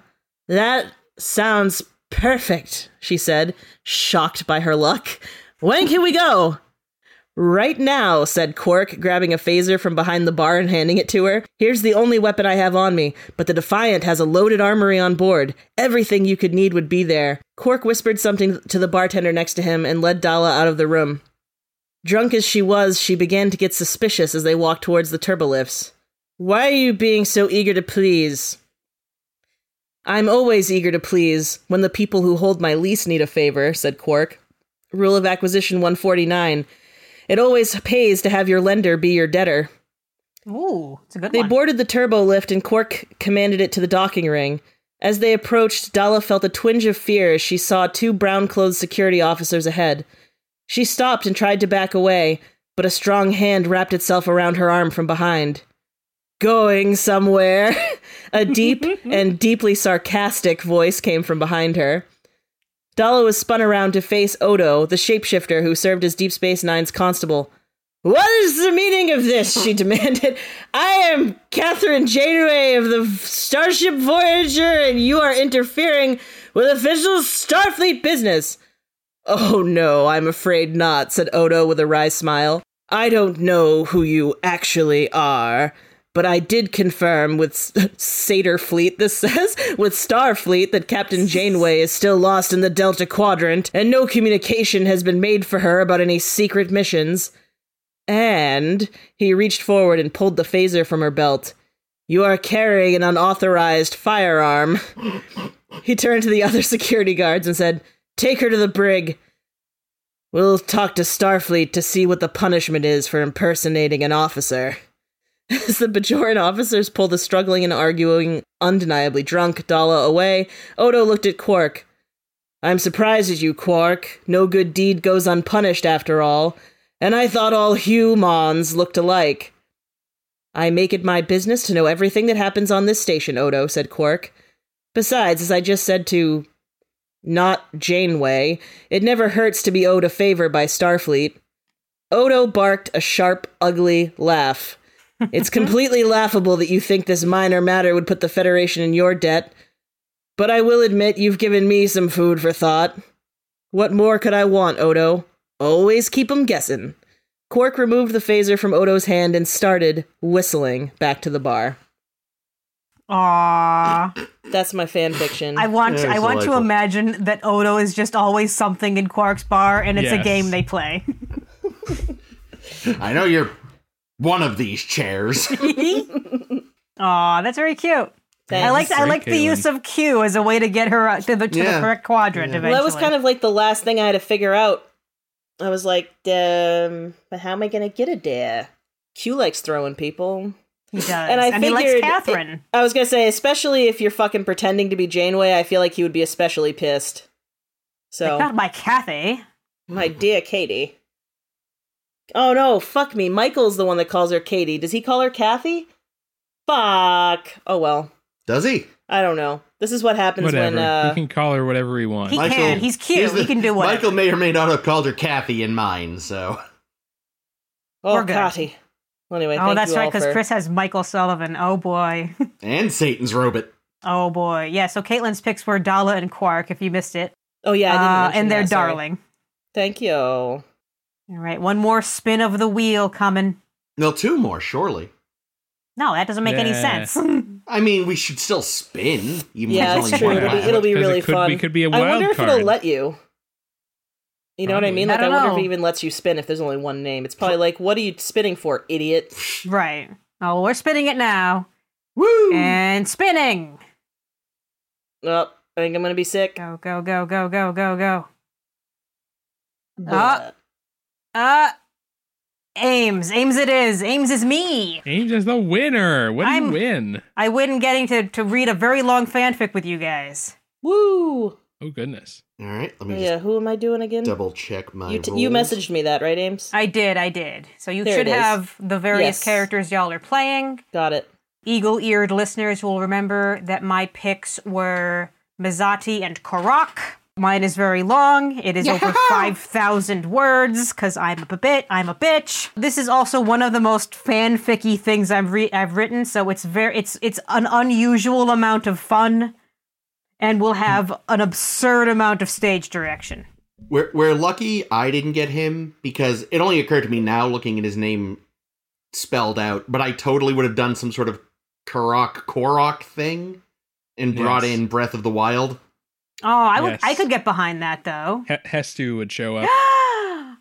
That sounds perfect, she said, shocked by her luck. When can we go? Right now, said Quark, grabbing a phaser from behind the bar and handing it to her. Here's the only weapon I have on me, but the Defiant has a loaded armory on board. Everything you could need would be there. Quark whispered something to the bartender next to him and led Dala out of the room. Drunk as she was, she began to get suspicious as they walked towards the turbolifts. Why are you being so eager to please? I'm always eager to please when the people who hold my lease need a favor, said Quark. Rule of Acquisition 149. It always pays to have your lender be your debtor. Ooh, it's a good They one. boarded the turbo lift and Quark commanded it to the docking ring. As they approached, Dala felt a twinge of fear as she saw two brown clothed security officers ahead. She stopped and tried to back away, but a strong hand wrapped itself around her arm from behind. Going somewhere? [LAUGHS] a deep [LAUGHS] and deeply sarcastic voice came from behind her. Dala was spun around to face Odo, the shapeshifter who served as Deep Space Nine's constable. What is the meaning of this? she [LAUGHS] demanded. I am Kathryn Janeway of the Starship Voyager, and you are interfering with official Starfleet business. Oh no, I'm afraid not, said Odo with a wry smile. I don't know who you actually are, but I did confirm with Satyr Fleet, this says, with Starfleet that Captain Janeway is still lost in the Delta Quadrant, and no communication has been made for her about any secret missions. And he reached forward and pulled the phaser from her belt. You are carrying an unauthorized firearm. [GASPS] he turned to the other security guards and said, Take her to the brig. We'll talk to Starfleet to see what the punishment is for impersonating an officer. As the Bajoran officers pulled the struggling and arguing, undeniably drunk Dala away, Odo looked at Quark. I'm surprised at you, Quark. No good deed goes unpunished after all, and I thought all humans looked alike. I make it my business to know everything that happens on this station, Odo, said Quark. Besides, as I just said to not Janeway, it never hurts to be owed a favor by Starfleet. Odo barked a sharp, ugly laugh. It's completely laughable that you think this minor matter would put the Federation in your debt, but I will admit you've given me some food for thought. What more could I want, Odo? Always keep 'em guessing. Quark removed the phaser from Odo's hand and started, whistling, back to the bar. Aww. That's my fan fiction. I want Yeah, I want to delightful. imagine that Odo is just always something in Quark's bar and it's a Yes. game they play. [LAUGHS] I know you're one of these chairs. [LAUGHS] Aw, that's very cute. I like I like the Caitlin. use of Q as a way to get her uh, to the to Yeah. the correct quadrant Yeah. eventually. Well, that was kind of like the last thing I had to figure out. I was like, um, but how am I going to get it there? Q likes throwing people. He does. And I and he likes figured- Kathryn. I was gonna say, especially if you're fucking pretending to be Janeway, I feel like he would be especially pissed. So, Not my Kathy. my dear Katie. Oh no, fuck me. Michael's the one that calls her Katie. Does he call her Kathy? Fuck. Oh well. Does he? I don't know. This is what happens Whatever. when uh he can call her whatever he wants. He can. He's cute. He can do whatever. Michael may or may not have called her Kathy in mine, so. Oh We're good. Kathy. Well, anyway, oh, thank that's you right, because for- Chris has Michael Sullivan. Oh boy. [LAUGHS] And Satan's robot. oh boy. Yeah, so Caitlin's picks were Dala and Quark, if you missed it. Oh yeah, I didn't Uh, and they're that, sorry. darling. Thank you. All right, one more spin of the wheel coming. No, two more, surely. No, that doesn't make any sense. [LAUGHS] I mean, we should still spin. Even Yeah, if it's it's true. It'll be, left. it'll be 'Cause it really could fun. be- could be a I wonder wild if it'll let you. You know what I mean? I Like I, don't wonder know. if it even lets you spin if there's only one name. It's probably like, what are you spinning for, idiot? right. Oh, we're spinning it now. Woo! And spinning. Oh, I think I'm gonna be sick. Go, go, go, go, go, go, go. Blah. Uh, Ames. Ames it is. Ames is me. Ames is the winner. What do I'm- you win? I win getting to, to read a very long fanfic with you guys. Woo! Oh goodness. All right, let me Yeah, who am I doing again? double check my. You, t- you messaged me that, right, Ames? I did, I did. So you There should have the various Yes. characters y'all are playing. Got it. Eagle eared listeners will remember that my picks were Mezoti and Korok. Mine is very long. It is over [LAUGHS] 5,000 words because I'm a bit, I'm a bitch. This is also one of the most fanficky things I've, re- I've written, so it's very, it's, it's an unusual amount of fun and will have an absurd amount of stage direction. We're we're lucky I didn't get him because it only occurred to me now looking at his name spelled out, but I totally would have done some sort of Karok Korok thing and brought Yes. in Breath of the Wild. Oh, I would, Yes. I could get behind that though. He- Hestu would show up. [GASPS]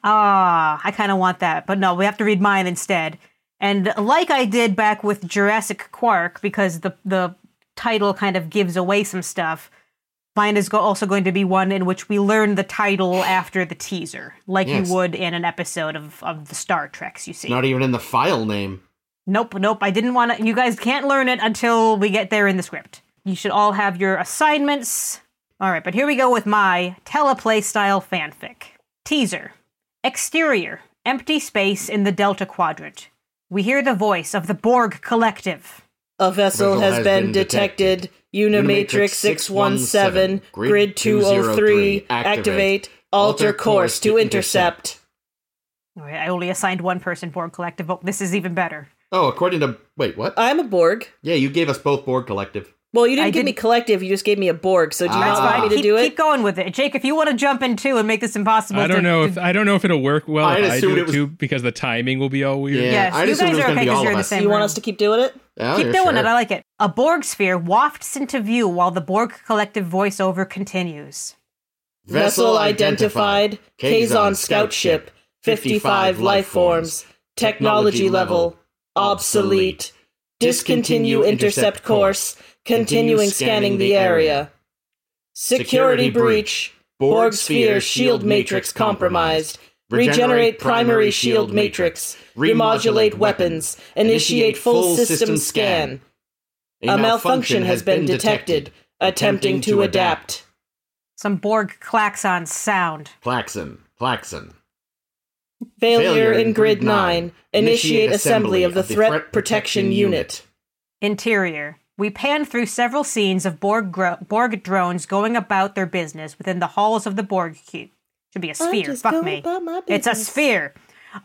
Ah, I kind of want that, but no, we have to read mine instead. And like I did back with Jurassic Quark, because the the title kind of gives away some stuff. Mine is go- also going to be one in which we learn the title after the teaser, like Yes. you would in an episode of, of the Star Treks. You see? Not even in the file name. Nope, nope. I didn't want to. You guys can't learn it until we get there in the script. You should all have your assignments. All right, but here we go with my teleplay style fanfic. Teaser. Exterior. Empty space in the Delta Quadrant. We hear the voice of the Borg Collective. A vessel Vessel has, has been been detected. detected. Unimatrix 617, Grid 203, activate, alter course to intercept. All right, I only assigned one person Borg Collective. Oh, this is even better. Oh, according to wait, what? I'm a Borg. yeah, you gave us both Borg Collective. Well, you didn't I give me didn't- collective, you just gave me a Borg. So do you Ah. not want me to keep, do it? keep going with it, Jake. If you want to jump in too and make this impossible, I don't to- know to- if I don't know if it'll work well I if I do it it was- too because the timing will be all weird. Yeah, Yes, I you guys are okay be 'cause all you're in the same you want us to keep doing it? Oh, Keep doing sure. it. I like it. A Borg sphere wafts into view while the Borg collective voiceover continues. Vessel identified. Kazon scout ship. 55 life forms. Technology level. Obsolete. Discontinue intercept course. Continuing scanning the area. Security breach. Borg sphere shield matrix compromised. Regenerate primary shield matrix. Remodulate weapons. Initiate full system scan. A malfunction has been detected. Attempting to adapt. Some Borg klaxons sound. Klaxon, Klaxon. Failure in Grid 9. Initiate assembly of the Threat Protection Unit. Interior. We pan through several scenes of Borg, gro- Borg drones going about their business within the halls of the Borg cube. Should be a sphere. Fuck me. It's a sphere.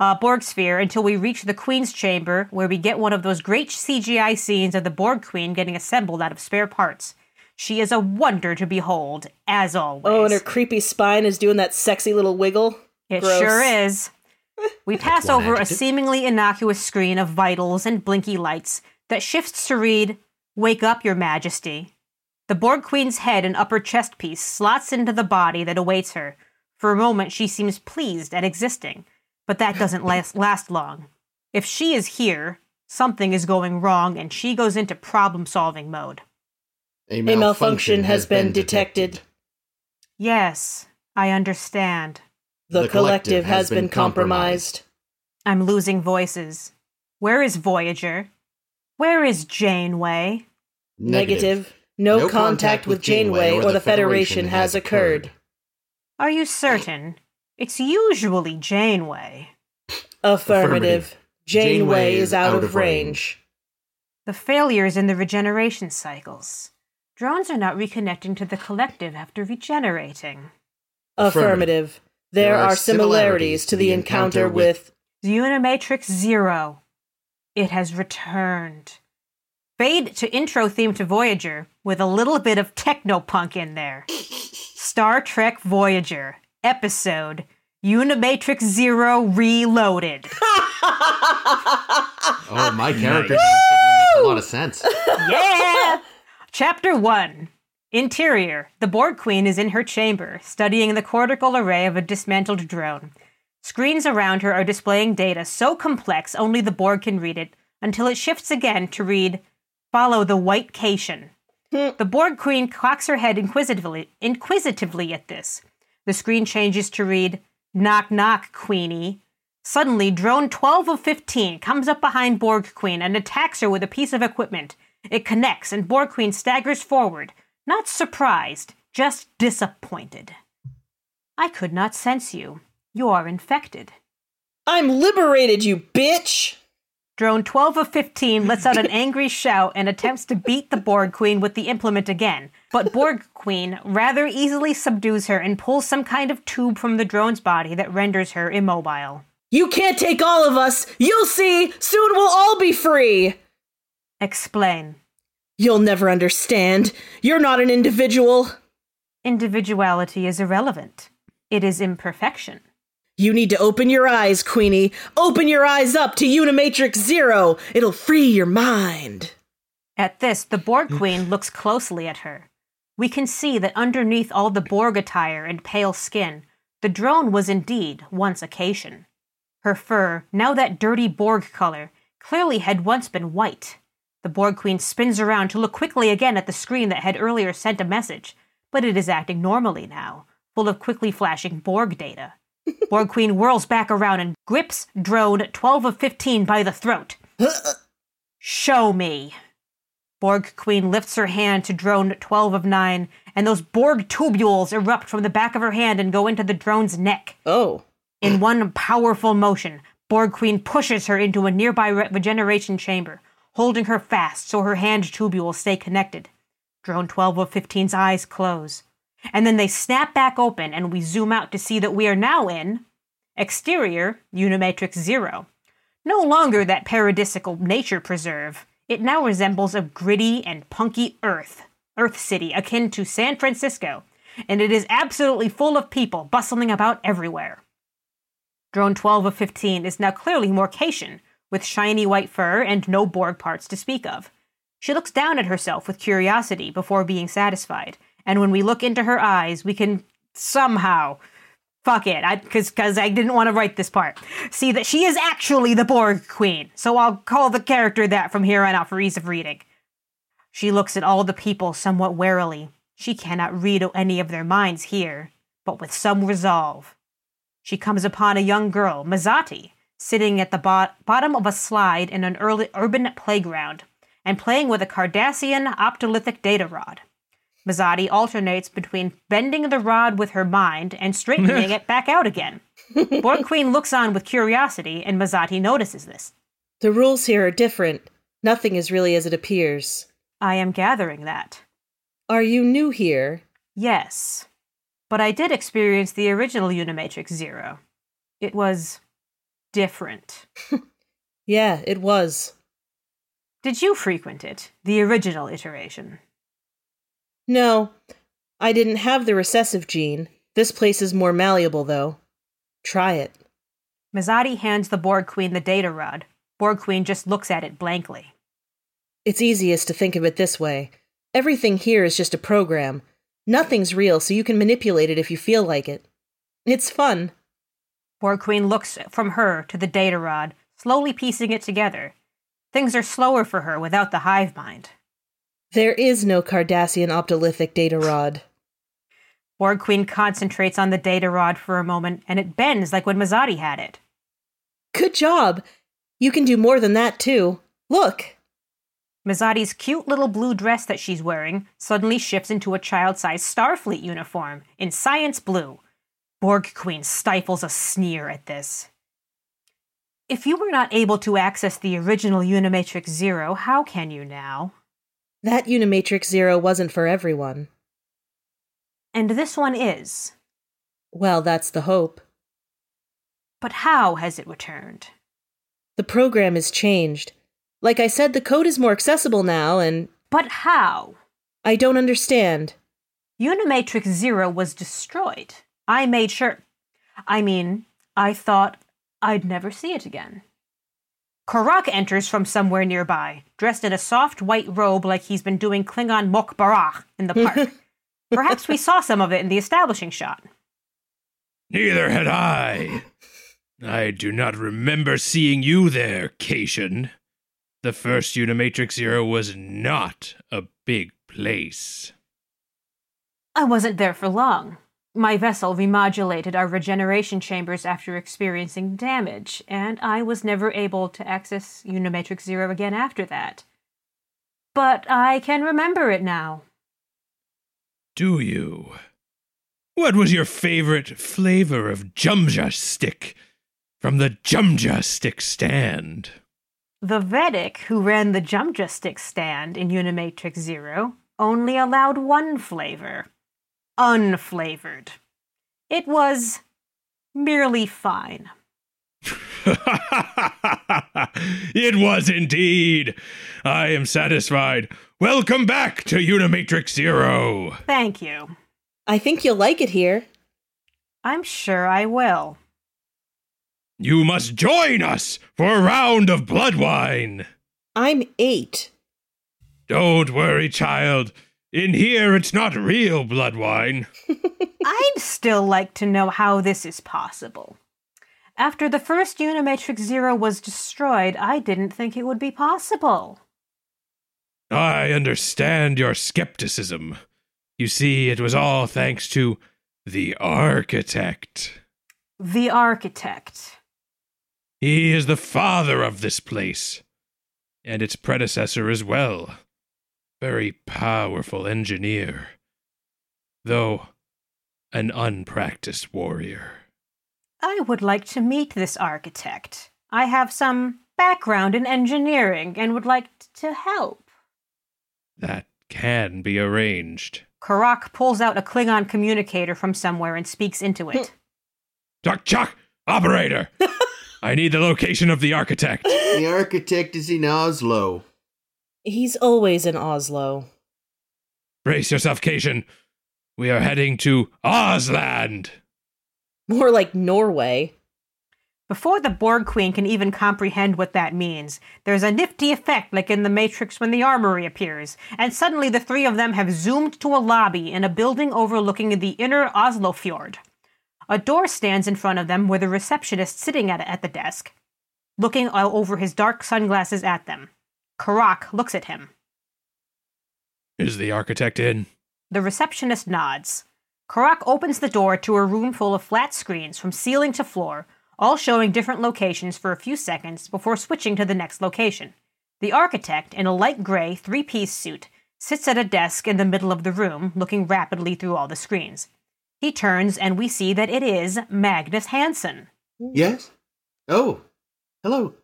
Uh, Borg sphere until we reach the Queen's chamber, where we get one of those great CGI scenes of the Borg Queen getting assembled out of spare parts. She is a wonder to behold, as always. Oh, and her creepy spine is doing that sexy little wiggle. It Gross. sure is. [LAUGHS] We pass one over a seemingly innocuous screen of vitals and blinky lights that shifts to read, Wake up, Your Majesty. The Borg Queen's head and upper chest piece slots into the body that awaits her. For a moment, she seems pleased at existing, but that doesn't [LAUGHS] last, last long. If she is here, something is going wrong, and she goes into problem solving mode. A A malfunction has been detected. Yes, I understand. The collective has been compromised. I'm losing voices. Where is Voyager? Where is Janeway? Negative. No, contact, with Janeway or the Federation has occurred. Are you certain? It's usually Janeway. Affirmative. Janeway is out of range. The failures in the regeneration cycles. Drones are not reconnecting to the collective after regenerating. Affirmative. There are similarities to the encounter with. Unimatrix Zero. It has returned. Fade to intro theme to Voyager with a little bit of technopunk in there. [LAUGHS] Star Trek Voyager, episode Unimatrix Zero Reloaded. [LAUGHS] Oh, my character makes a lot of sense. yeah! Chapter 1 Interior The Borg Queen is in her chamber, studying the cortical array of a dismantled drone. Screens around her are displaying data so complex only the Borg can read it, until it shifts again to read Follow the White Caitian. Hmm. the Borg Queen cocks her head inquisitively, inquisitively at this. The screen changes to read Knock knock, Queenie. Suddenly, drone 12 of 15 comes up behind Borg Queen and attacks her with a piece of equipment. It connects, and Borg Queen staggers forward, not surprised, just disappointed. I could not sense you. You are infected. I'm liberated, you bitch! Drone 12 of 15 lets out an [LAUGHS] angry shout and attempts to beat the Borg Queen with the implement again. But Borg Queen rather easily subdues her and pulls some kind of tube from the drone's body that renders her immobile. You can't take all of us! You'll see! Soon we'll all be free! Explain. You'll never understand. You're not an individual. Individuality is irrelevant. It is imperfection. You need to open your eyes, Queenie. Open your eyes up to Unimatrix Zero. It'll free your mind. At this, the Borg Queen looks closely at her. We can see that underneath all the Borg attire and pale skin, the drone was indeed once a Caitian. Her fur, now that dirty Borg color, clearly had once been white. The Borg Queen spins around to look quickly again at the screen that had earlier sent a message, but it is acting normally now, full of quickly flashing Borg data. Borg Queen whirls back around and grips drone 12 of 15 by the throat. Show me. Borg Queen lifts her hand to drone 12 of 9, and those Borg tubules erupt from the back of her hand and go into the drone's neck. Oh. In one powerful motion, Borg Queen pushes her into a nearby re- regeneration chamber, holding her fast so her hand tubules stay connected. Drone 12 of 15's eyes close. And then they snap back open, and we zoom out to see that we are now in exterior Unimatrix Zero. No longer that paradisical nature preserve. It now resembles a gritty and punky Earth, Earth City, akin to San Francisco, and it is absolutely full of people bustling about everywhere. Drone 12 of 15 is now clearly more Caitian, with shiny white fur and no Borg parts to speak of. She looks down at herself with curiosity before being satisfied, and when we look into her eyes, we can somehow fuck it. Because because I, didn't want to write this part. See that she is actually the borg queen. So i'll call the character that from here on out for ease of reading. She looks at all the people somewhat warily. She cannot read any of their minds here but with some resolve. She comes upon a young girl Mezoti sitting at the bot- bottom of a slide in an early urban playground and playing with a cardassian optolithic data rod Mezoti alternates between bending the rod with her mind and straightening [LAUGHS] it back out again. Borg Queen looks on with curiosity, and Mezoti notices this. The rules here are different. Nothing is really as it appears. I am gathering that. Are you new here? Yes. But I did experience the original Unimatrix Zero. It was different. [LAUGHS] Yeah, it was. Did you frequent it, the original iteration? No, I didn't have the recessive gene. This place is more malleable, though. Try it. Mezoti hands the Borg Queen the data rod. Borg Queen just looks at it blankly. It's easiest to think of it this way everything here is just a program. Nothing's real, so you can manipulate it if you feel like it. It's fun. Borg Queen looks from her to the data rod, slowly piecing it together. Things are slower for her without the hive mind. There is no Cardassian optolithic data rod. Borg Queen concentrates on the data rod for a moment, and it bends like when Mezoti had it. Good job! You can do more than that, too. Look! Mezoti's cute little blue dress that she's wearing suddenly shifts into a child sized Starfleet uniform in science blue. Borg Queen stifles a sneer at this. If you were not able to access the original Unimatrix Zero, how can you now? That Unimatrix Zero wasn't for everyone. And this one is. Well, that's the hope. But how has it returned? The program is changed. Like I said, the code is more accessible now, and But how? I don't understand. Unimatrix Zero was destroyed. I made sure. I mean, I thought I'd never see it again. Korok enters from somewhere nearby, dressed in a soft white robe like he's been doing Klingon Mok'bara in the park. [LAUGHS] Perhaps we saw some of it in the establishing shot. Neither had I. I do not remember seeing you there, Caitian. The first Unimatrix Zero was not a big place. I wasn't there for long. My vessel remodulated our regeneration chambers after experiencing damage, and I was never able to access Unimatrix Zero again after that. But I can remember it now. Do you? What was your favorite flavor of Jumja stick from the Jumja stick stand? The Vedek, who ran the Jumja stick stand in Unimatrix Zero, only allowed one flavor unflavored. It was merely fine. [LAUGHS] it was indeed. I am satisfied. Welcome back to Unimatrix Zero. Thank you. I think you'll like it here. I'm sure I will. You must join us for a round of blood wine. I'm eight. Don't worry, child. In here, it's not real blood wine. [LAUGHS] I'd still like to know how this is possible. After the first Unimatrix Zero was destroyed, I didn't think it would be possible. I understand your skepticism. You see, it was all thanks to the architect. The architect. He is the father of this place, and its predecessor as well very powerful engineer, though an unpracticed warrior. I would like to meet this architect. I have some background in engineering and would like to help. That can be arranged. Korok pulls out a Klingon communicator from somewhere and speaks into it. [LAUGHS] Chuck, Chuck, operator! [LAUGHS] I need the location of the architect. The architect is in Oslo. He's always in Oslo. Brace yourself, Caitian. We are heading to Ozland. More like Norway. Before the Borg Queen can even comprehend what that means, there's a nifty effect like in The Matrix when the armory appears, and suddenly the three of them have zoomed to a lobby in a building overlooking the inner Oslo fjord. A door stands in front of them with a receptionist sitting at, at the desk, looking over his dark sunglasses at them. Korok looks at him. Is the architect in? The receptionist nods. Korok opens the door to a room full of flat screens from ceiling to floor, all showing different locations for a few seconds before switching to the next location. The architect, in a light gray three piece suit, sits at a desk in the middle of the room, looking rapidly through all the screens. He turns, and we see that it is Magnus Hansen. Yes? Oh, hello.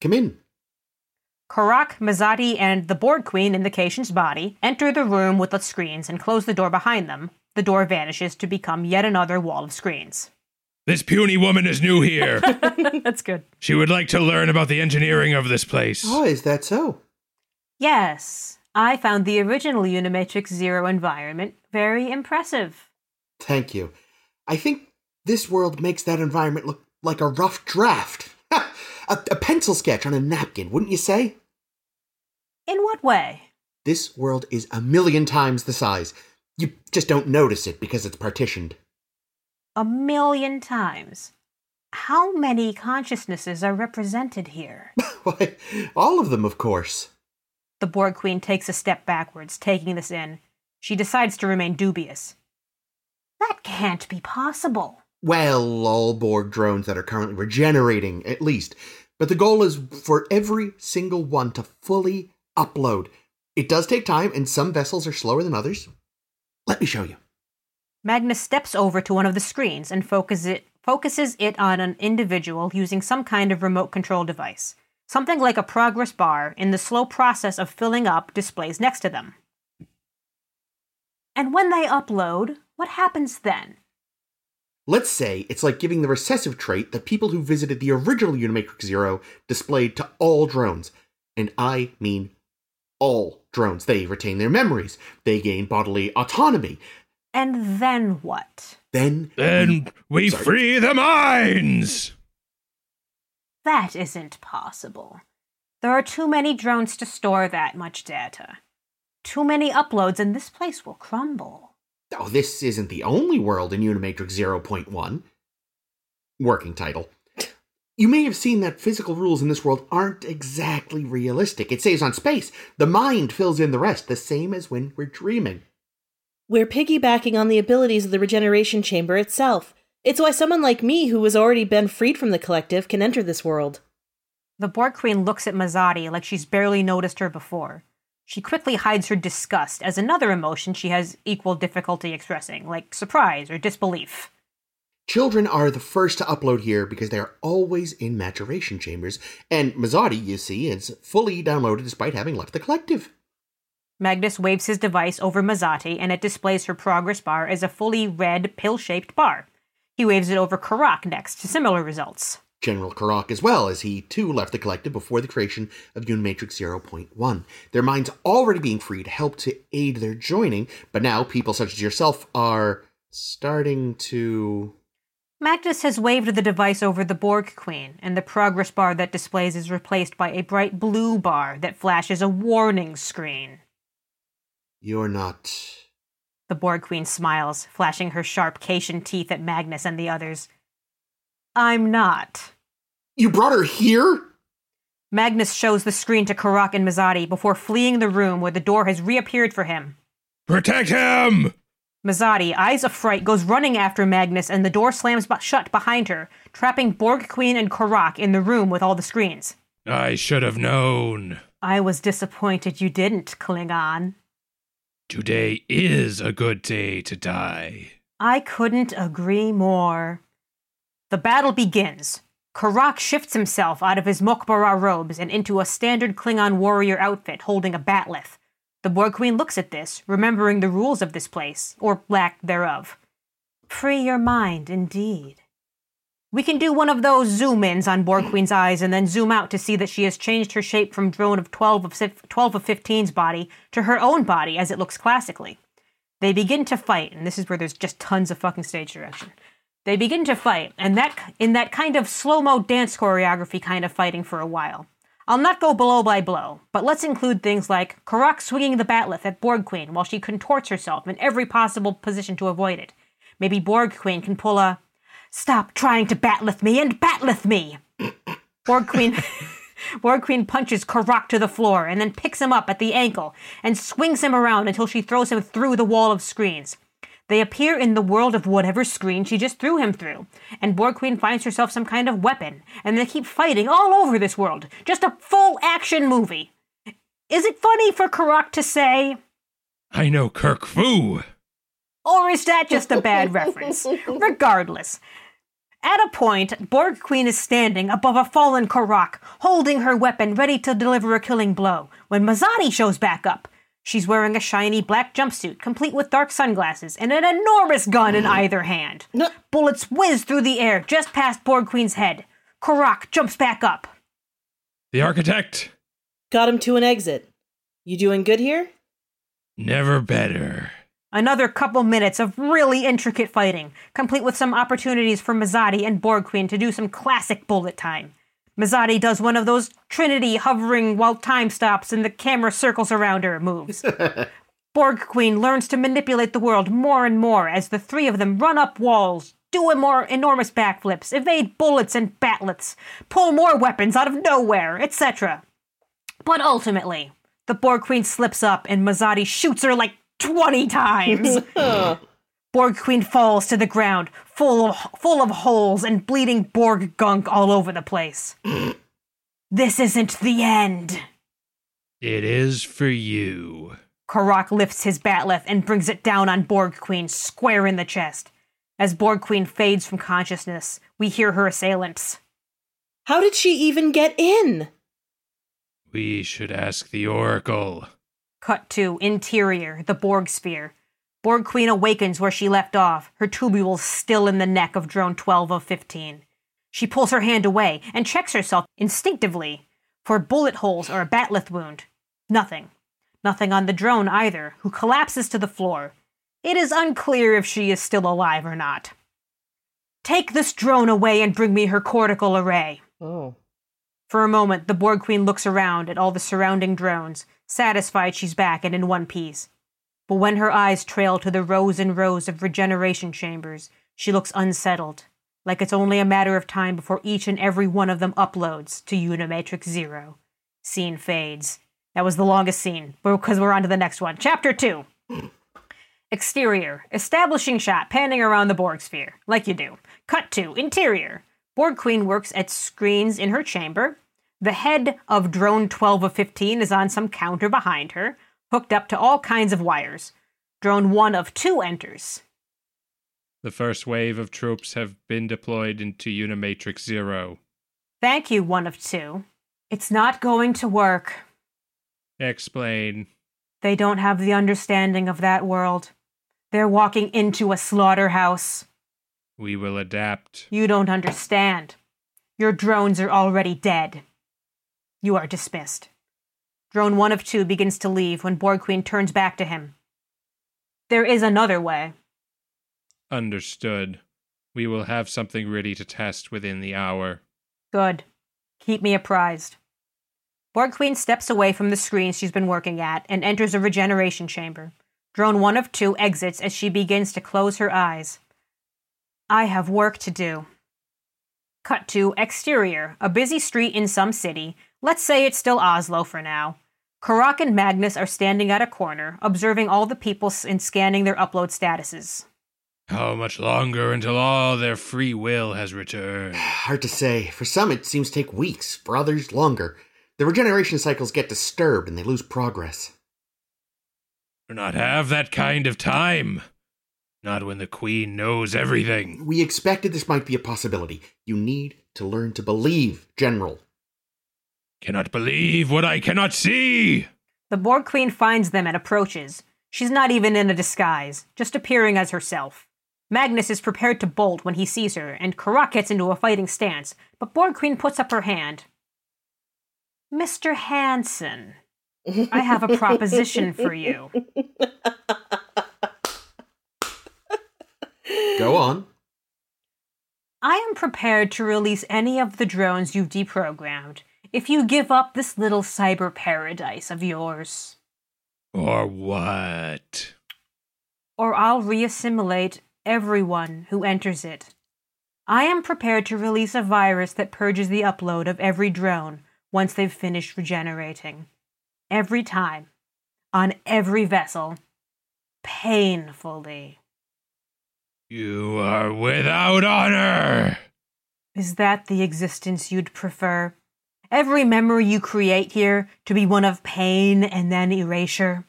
Come in. Korok, Mezoti, and the Borg Queen in the Caitian's body enter the room with the screens and close the door behind them. The door vanishes to become yet another wall of screens. This puny woman is new here. [LAUGHS] That's good. She would like to learn about the engineering of this place. Oh, is that so? Yes, I found the original Unimatrix Zero environment very impressive. Thank you. I think this world makes that environment look like a rough draft. A, a pencil sketch on a napkin, wouldn't you say? In what way? This world is a million times the size. You just don't notice it because it's partitioned. A million times. How many consciousnesses are represented here? [LAUGHS] Why, all of them, of course. The Borg Queen takes a step backwards, taking this in. She decides to remain dubious. That can't be possible. Well, all Borg drones that are currently regenerating, at least. But the goal is for every single one to fully upload. It does take time, and some vessels are slower than others. Let me show you. Magnus steps over to one of the screens and focuses it, focuses it on an individual using some kind of remote control device. Something like a progress bar in the slow process of filling up displays next to them. And when they upload, what happens then? Let's say it's like giving the recessive trait that people who visited the original Unimatrix Zero displayed to all drones. And I mean all drones. They retain their memories, they gain bodily autonomy. And then what? Then. Then we Sorry. free the minds! That isn't possible. There are too many drones to store that much data. Too many uploads, and this place will crumble. Oh, this isn't the only world in Unimatrix 0.1. Working title. You may have seen that physical rules in this world aren't exactly realistic. It saves on space. The mind fills in the rest, the same as when we're dreaming. We're piggybacking on the abilities of the regeneration chamber itself. It's why someone like me, who has already been freed from the collective, can enter this world. The Borg Queen looks at Mezoti like she's barely noticed her before. She quickly hides her disgust as another emotion she has equal difficulty expressing, like surprise or disbelief. Children are the first to upload here because they are always in maturation chambers, and Mezoti, you see, is fully downloaded despite having left the collective. Magnus waves his device over Mezoti and it displays her progress bar as a fully red, pill shaped bar. He waves it over Korok next to similar results. General Korok as well, as he too left the collective before the creation of Unimatrix 0.1. Their minds already being free to help to aid their joining, but now people such as yourself are starting to. Magnus has waved the device over the Borg Queen, and the progress bar that displays is replaced by a bright blue bar that flashes a warning screen. You're not. The Borg Queen smiles, flashing her sharp Caitian teeth at Magnus and the others. I'm not. You brought her here? Magnus shows the screen to Korok and Mezoti before fleeing the room where the door has reappeared for him. Protect him! Mezoti, eyes of fright, goes running after Magnus and the door slams bu- shut behind her, trapping Borg Queen and Korok in the room with all the screens. I should have known. I was disappointed you didn't, Klingon. Today is a good day to die. I couldn't agree more. The battle begins. Korok shifts himself out of his Mokbara robes and into a standard Klingon warrior outfit holding a batleth. The Borg Queen looks at this, remembering the rules of this place, or lack thereof. Free your mind, indeed. We can do one of those zoom ins on Borg Queen's eyes and then zoom out to see that she has changed her shape from drone of 12 of, sif- 12 of 15's body to her own body as it looks classically. They begin to fight, and this is where there's just tons of fucking stage direction. They begin to fight, and that in that kind of slow mo dance choreography kind of fighting for a while. I'll not go blow by blow, but let's include things like Korok swinging the batleth at Borg Queen while she contorts herself in every possible position to avoid it. Maybe Borg Queen can pull a "Stop trying to batleth me and batleth me." [COUGHS] Borg Queen. [LAUGHS] Borg Queen punches Korok to the floor and then picks him up at the ankle and swings him around until she throws him through the wall of screens. They appear in the world of whatever screen she just threw him through, and Borg Queen finds herself some kind of weapon, and they keep fighting all over this world. Just a full action movie. Is it funny for Korok to say, I know Kirk Fu. or is that just a bad [LAUGHS] reference? Regardless. At a point, Borg Queen is standing above a fallen Korok, holding her weapon ready to deliver a killing blow, when Mezoti shows back up. She's wearing a shiny black jumpsuit, complete with dark sunglasses, and an enormous gun in hmm. either hand. No. Bullets whiz through the air just past Borg Queen's head. Korok jumps back up. The architect. Got him to an exit. You doing good here? Never better. Another couple minutes of really intricate fighting, complete with some opportunities for Mezoti and Borg Queen to do some classic bullet time. Mezoti does one of those Trinity hovering while time stops and the camera circles around her moves. [LAUGHS] Borg Queen learns to manipulate the world more and more as the three of them run up walls, do more enormous backflips, evade bullets and batlets, pull more weapons out of nowhere, etc. But ultimately, the Borg Queen slips up and Mezoti shoots her like 20 times. [LAUGHS] Borg Queen falls to the ground, full of, full of holes and bleeding Borg gunk all over the place. [GASPS] this isn't the end. It is for you. Korok lifts his bat'leth and brings it down on Borg Queen square in the chest. As Borg Queen fades from consciousness, we hear her assailants. How did she even get in? We should ask the Oracle. Cut to interior, the Borg sphere. Borg Queen awakens where she left off, her tubules still in the neck of drone 12 of 15. She pulls her hand away and checks herself instinctively for bullet holes or a bat'leth wound. Nothing. Nothing on the drone either, who collapses to the floor. It is unclear if she is still alive or not. Take this drone away and bring me her cortical array. Oh. For a moment, the Borg Queen looks around at all the surrounding drones, satisfied she's back and in one piece. But when her eyes trail to the rows and rows of regeneration chambers, she looks unsettled, like it's only a matter of time before each and every one of them uploads to Unimatrix Zero. Scene fades. That was the longest scene, because we're on to the next one. Chapter 2. Exterior. Establishing shot, panning around the Borg sphere, like you do. Cut to interior. Borg Queen works at screens in her chamber. The head of drone 12 of 15 is on some counter behind her, hooked up to all kinds of wires. Drone 1 of 2 enters. The first wave of troops have been deployed into Unimatrix Zero. Thank you, 1 of 2. It's not going to work. Explain. They don't have the understanding of that world. They're walking into a slaughterhouse. We will adapt. You don't understand. Your drones are already dead. You are dismissed. Drone one of two begins to leave when Borg Queen turns back to him. There is another way. Understood. We will have something ready to test within the hour. Good. Keep me apprised. Borg Queen steps away from the screen she's been working at and enters a regeneration chamber. Drone one of two exits as she begins to close her eyes. I have work to do. Cut to exterior, a busy street in some city. Let's say it's still Oslo for now. Korok and Magnus are standing at a corner, observing all the people and scanning their upload statuses. How much longer until all their free will has returned? [SIGHS] Hard to say. For some, it seems to take weeks, for others, longer. The regeneration cycles get disturbed and they lose progress. Do not have that kind of time. Not when the Queen knows everything. We expected this might be a possibility. You need to learn to believe, General. Cannot believe what I cannot see. The Borg Queen finds them and approaches. She's not even in a disguise, just appearing as herself. Magnus is prepared to bolt when he sees her, and Korok gets into a fighting stance, but Borg Queen puts up her hand. Mr. Hansen, I have a proposition for you. [LAUGHS] Go on. I am prepared to release any of the drones you've deprogrammed if you give up this little cyber paradise of yours. Or what? Or I'll reassimilate everyone who enters it. I am prepared to release a virus that purges the upload of every drone once they've finished regenerating. Every time. On every vessel. Painfully. You are without honor! Is that the existence you'd prefer? Every memory you create here to be one of pain and then erasure?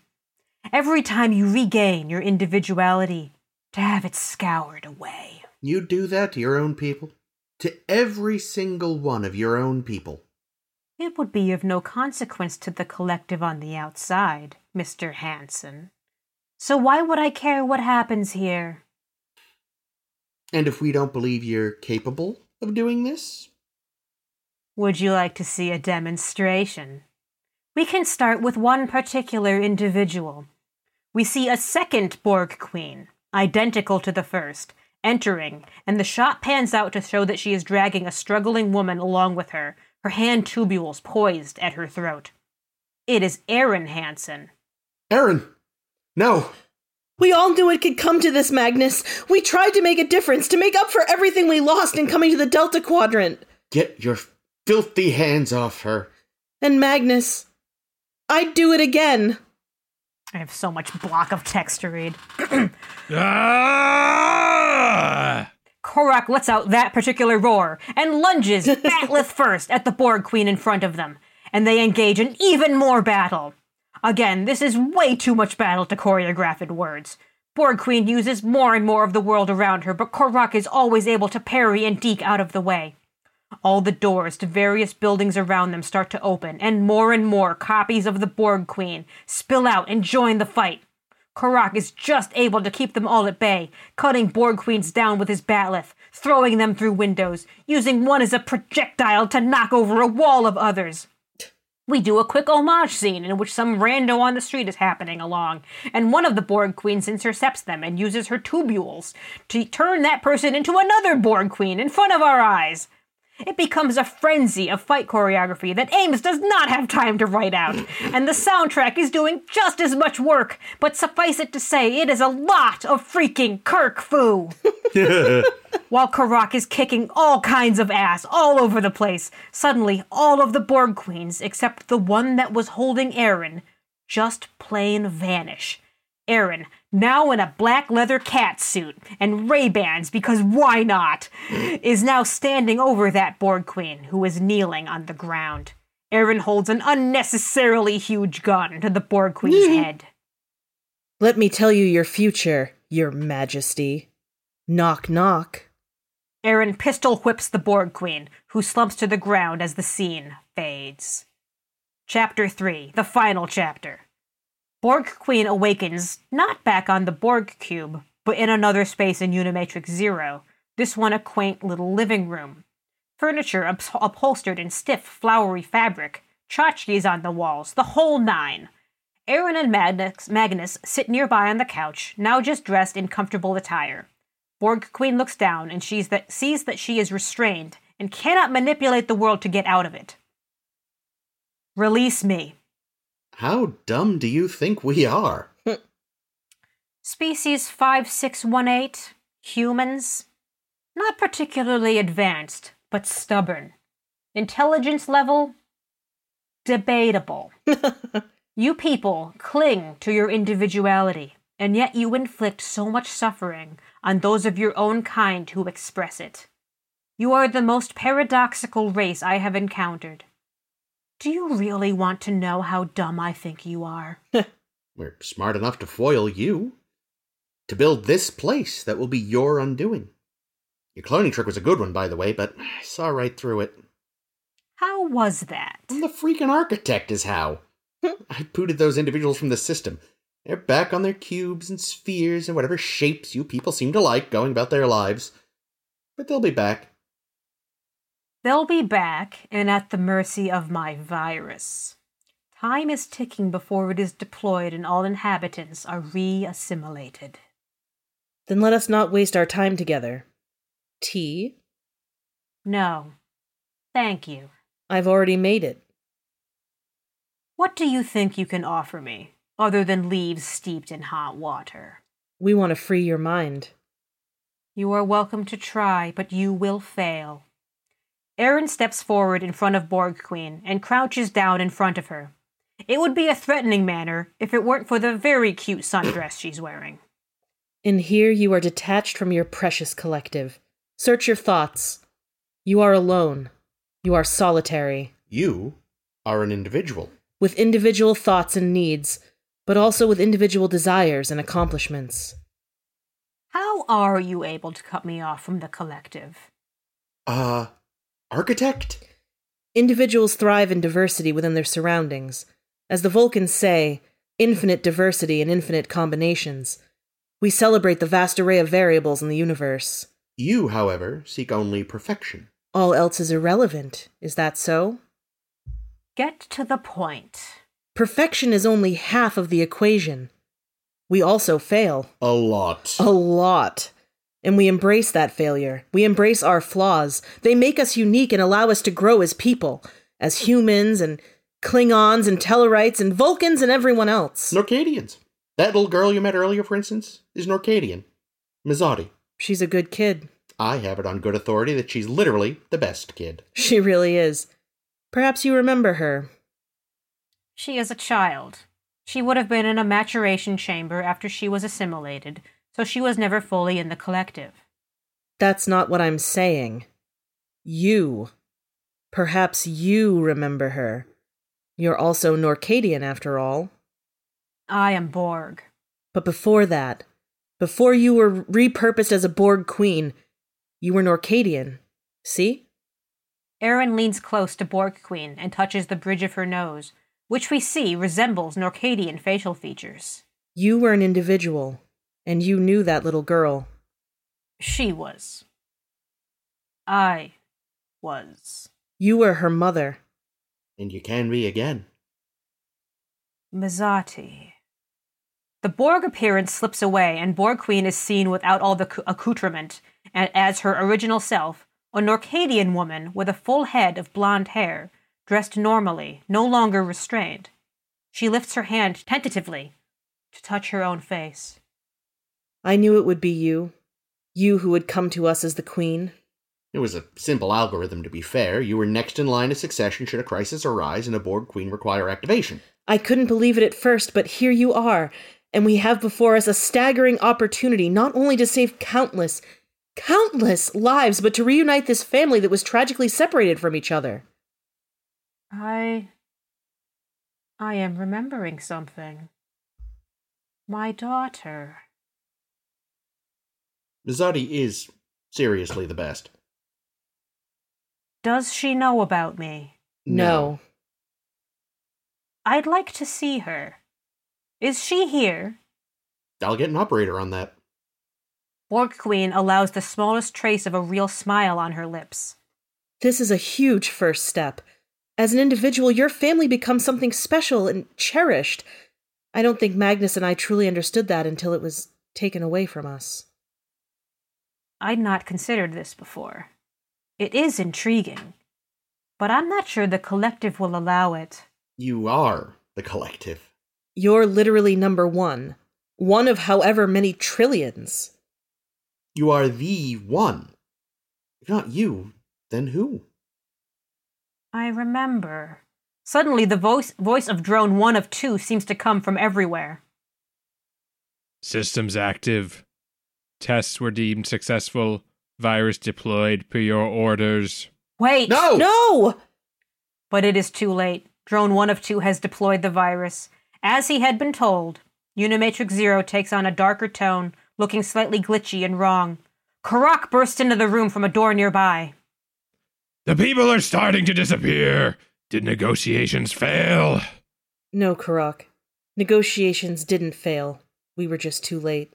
Every time you regain your individuality, to have it scoured away? You do that to your own people? To every single one of your own people? It would be of no consequence to the collective on the outside, Mr. Hansen. So why would I care what happens here? And if we don't believe you're capable of doing this? Would you like to see a demonstration? We can start with one particular individual. We see a second Borg Queen, identical to the first, entering, and the shot pans out to show that she is dragging a struggling woman along with her, her hand tubules poised at her throat. It is Erin Hansen. Erin! No! We all knew it could come to this, Magnus. We tried to make a difference, to make up for everything we lost in coming to the Delta Quadrant. Get your filthy hands off her. And Magnus, I'd do it again. I have so much block of text to read. [CLEARS THROAT] ah! Korok lets out that particular roar and lunges bat'leth [LAUGHS] first at the Borg Queen in front of them. and they engage in even more battle. Again, this is way too much battle to choreograph in words. Borg Queen uses more and more of the world around her, but Korok is always able to parry and deke out of the way. All the doors to various buildings around them start to open, and more and more copies of the Borg Queen spill out and join the fight. Korok is just able to keep them all at bay, cutting Borg Queens down with his bat'leth, throwing them through windows, using one as a projectile to knock over a wall of others. We do a quick homage scene in which some rando on the street is happening along, and one of the Borg queens intercepts them and uses her tubules to turn that person into another Borg queen in front of our eyes. It becomes a frenzy of fight choreography that Ames does not have time to write out, [LAUGHS] and the soundtrack is doing just as much work, but suffice it to say, it is a lot of freaking Kirk Fu. [LAUGHS] While Korok is kicking all kinds of ass all over the place, suddenly all of the Borg queens, except the one that was holding Erin, just plain vanish. Erin, now in a black leather cat suit and Ray-Bans because why not, is now standing over that Borg queen who is kneeling on the ground. Erin holds an unnecessarily huge gun to the Borg queen's [LAUGHS] head. Let me tell you your future, your majesty. Knock, knock. Erin pistol whips the Borg queen, who slumps to the ground as the scene fades. Chapter 3, the final chapter. Borg Queen awakens not back on the Borg cube, but in another space in Unimatrix Zero, this one a quaint little living room. Furniture upholstered in stiff, flowery fabric, tchotchkes on the walls, the whole nine. Erin and Magnus, Magnus sit nearby on the couch, now just dressed in comfortable attire. Borg Queen looks down and that, sees that she is restrained and cannot manipulate the world to get out of it. Release me, How dumb do you think we are? Species 5618, humans. Not particularly advanced, but stubborn. Intelligence level? Debatable. [LAUGHS] you people cling to your individuality, and yet you inflict so much suffering on those of your own kind who express it. You are the most paradoxical race I have encountered. Do you really want to know how dumb I think you are? [LAUGHS] We're smart enough to foil you. To build this place that will be your undoing. Your cloning trick was a good one, by the way, but I saw right through it. How was that? I'm the freaking architect, is how. Hmm. I booted those individuals from the system. They're back on their cubes and spheres and whatever shapes you people seem to like, going about their lives. But they'll be back. They'll be back and at the mercy of my virus. Time is ticking before it is deployed and all inhabitants are re assimilated. Then let us not waste our time together. Tea? No. Thank you. I've already made it. What do you think you can offer me, other than leaves steeped in hot water? We want to free your mind. You are welcome to try, but you will fail. Erin steps forward in front of Borg Queen and crouches down in front of her. It would be a threatening manner if it weren't for the very cute sundress [CLEARS THROAT] she's wearing. In here, you are detached from your precious collective. Search your thoughts. You are alone. You are solitary, You are an individual. with individual thoughts and needs, but also with individual desires and accomplishments. How are you able to cut me off from the collective? Uh, architect? Individuals thrive in diversity within their surroundings. As the Vulcans say, infinite diversity and infinite combinations. We celebrate the vast array of variables in the universe. You, however, seek only perfection. All else is irrelevant. Is that so? Get to the point. Perfection is only half of the equation. We also fail. A lot. A lot. And we embrace that failure. We embrace our flaws. They make us unique and allow us to grow as people, as humans and Klingons and Tellarites and Vulcans and everyone else. Norcadians. That little girl you met earlier, for instance, is Norcadian. Mezoti. She's a good kid. I have it on good authority that she's literally the best kid. She really is. Perhaps you remember her. She is a child. She would have been in a maturation chamber after she was assimilated, so she was never fully in the collective. That's not what I'm saying. You. Perhaps you remember her. You're also Norcadian, after all. I am Borg. But before that, before you were repurposed as a Borg queen, you were Norcadian. See? Erin leans close to Borg Queen and touches the bridge of her nose, which we see resembles Norcadian facial features. You were an individual, and you knew that little girl. She was. I was. You were her mother. And you can be again. Mezoti. The Borg appearance slips away, and Borg Queen is seen without all the accoutrement, and as her original self, a Norcadian woman with a full head of blonde hair, dressed normally, no longer restrained. She lifts her hand tentatively to touch her own face. I knew it would be you. You who would come to us as the queen. It was a simple algorithm, to be fair. You were next in line of succession should a crisis arise and a Borg queen require activation. I couldn't believe it at first, but here you are, and we have before us a staggering opportunity not only to save countless, countless lives, but to reunite this family that was tragically separated from each other. I. I am remembering something. My daughter. Mezoti is seriously the best. Does she know about me? No. I'd like to see her. Is she here? I'll get an operator on that. Borg Queen allows the smallest trace of a real smile on her lips. This is a huge first step. As an individual, your family becomes something special and cherished. I don't think Magnus and I truly understood that until it was taken away from us. I'd not considered this before. It is intriguing, but I'm not sure the collective will allow it. You are the collective. You're literally number one. One of however many trillions. You are the one. If not you, then who? I remember. Suddenly, the voice, voice of drone one of two seems to come from everywhere. Systems active. Tests were deemed successful. Virus deployed per your orders. Wait! No! No! But it is too late. Drone one of two has deployed the virus. As he had been told, Unimatrix Zero takes on a darker tone, looking slightly glitchy and wrong. Korok bursts into the room from a door nearby. The people are starting to disappear. Did negotiations fail? No, Korok. Negotiations didn't fail. We were just too late.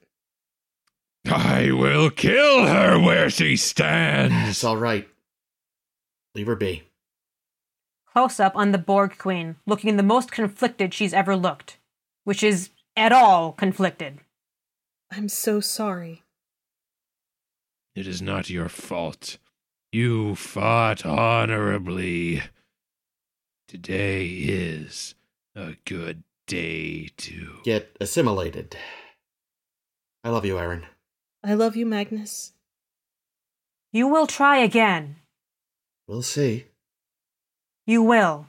I will kill her where she stands. It's all right. Leave her be. Close up on the Borg Queen, looking the most conflicted she's ever looked, which is at all conflicted. I'm so sorry. It is not your fault. You fought honorably. Today is a good day to Get assimilated. I love you, Erin. I love you, Magnus. You will try again. We'll see. You will.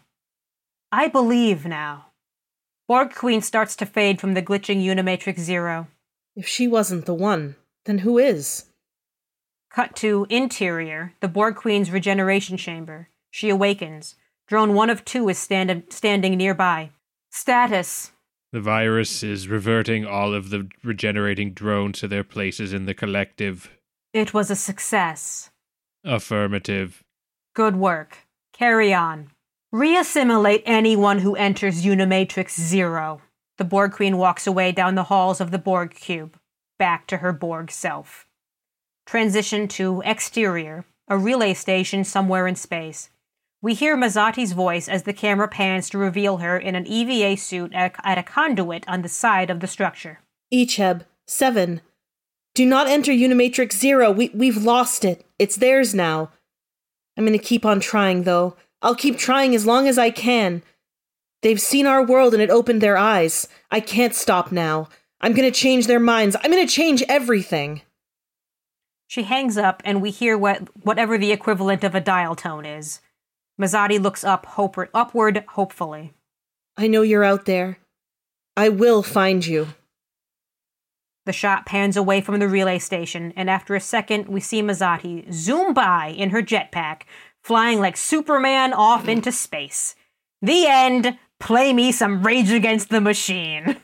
I believe now. Borg Queen starts to fade from the glitching Unimatrix Zero. If she wasn't the one, then who is? Cut to interior, the Borg Queen's regeneration chamber. She awakens. Drone one of two is stand- standing nearby. Status. The virus is reverting all of the regenerating drones to their places in the collective. It was a success. Affirmative. Good work. Carry on. Reassimilate anyone who enters Unimatrix Zero. The Borg Queen walks away down the halls of the Borg Cube, back to her Borg self. Transition to exterior, a relay station somewhere in space. We hear Mezoti's voice as the camera pans to reveal her in an EVA suit at a, at a conduit on the side of the structure. Icheb, seven. Do not enter Unimatrix Zero. We, we've lost it. It's theirs now. I'm gonna keep on trying, though. I'll keep trying as long as I can. They've seen our world and it opened their eyes. I can't stop now. I'm gonna change their minds. I'm gonna change everything. She hangs up, and we hear what whatever the equivalent of a dial tone is. Mezoti looks up, hope, upward, hopefully. I know you're out there. I will find you. The shot pans away from the relay station, and after a second, we see Mezoti zoom by in her jetpack, flying like Superman off into space. The end. Play me some Rage Against the Machine.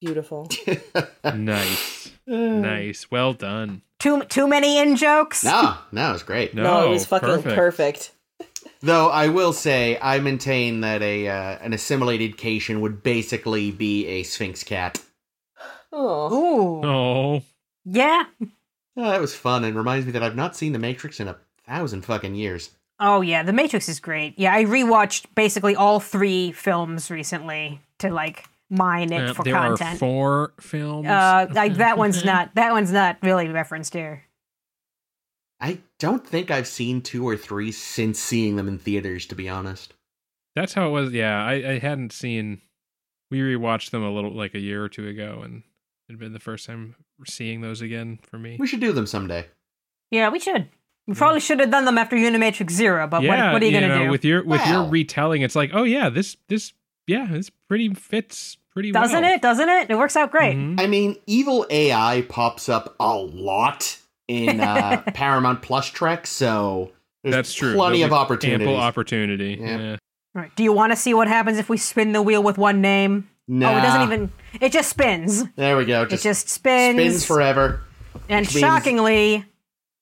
Beautiful. [LAUGHS] nice. nice. Well done. Too too many in jokes. no, no, it was great. No, No, it was fucking perfect. Perfect. Though I will say, I maintain that a uh, an assimilated Caitian would basically be a Sphinx cat. Oh. Oh, Yeah. Oh, that was fun and reminds me that I've not seen The Matrix in a thousand fucking years. Oh yeah, The Matrix is great. Yeah, I rewatched basically all three films recently to like mine it Uh, for there content. are four films. uh, like that [LAUGHS] one's not that one's not really referenced here. I don't think I've seen two or three since seeing them in theaters, to be honest. That's how it was. Yeah, I, I hadn't seen. We rewatched them a little like a year or two ago, and it had been the first time seeing those again for me. We should do them someday. Yeah, we should. We probably should have done them after Unimatrix Zero, but yeah, what, what are you, gonna know, do? with your with your retelling? It's like, oh yeah, this this yeah, this pretty fits pretty well. Doesn't well. it? Doesn't it? It works out great. Mhm. I mean, evil AI pops up a lot in uh, [LAUGHS] Paramount Plus Trek, so there's That's true. Plenty There'll of be opportunities. Ample opportunity. Yeah. Yeah. Right. Do you want to see what happens if we spin the wheel with one name? nah, Oh, it doesn't even. It just spins. There we go. It Just, just spins. spins forever. and which means- shockingly,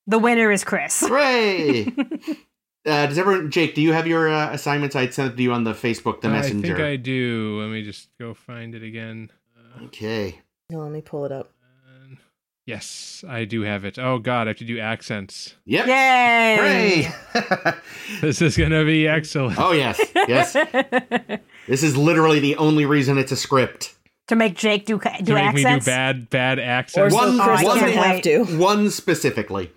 the winner is Chris. Hooray! [LAUGHS] uh, does everyone, Jake? Do you have your uh, assignments? I'd sent it to you on the Facebook, the messenger. I think I do. Let me just go find it again. Uh, Okay. No, let me pull it up. And- yes, I do have it. Oh God, I have to do accents. Yep. Yay! Hooray! [LAUGHS] This is gonna be excellent. oh yes, yes. [LAUGHS] This is literally the only reason it's a script. to make Jake do do to make accents. me do bad bad Or accents. One- so Chris one- doesn't have to. One specifically.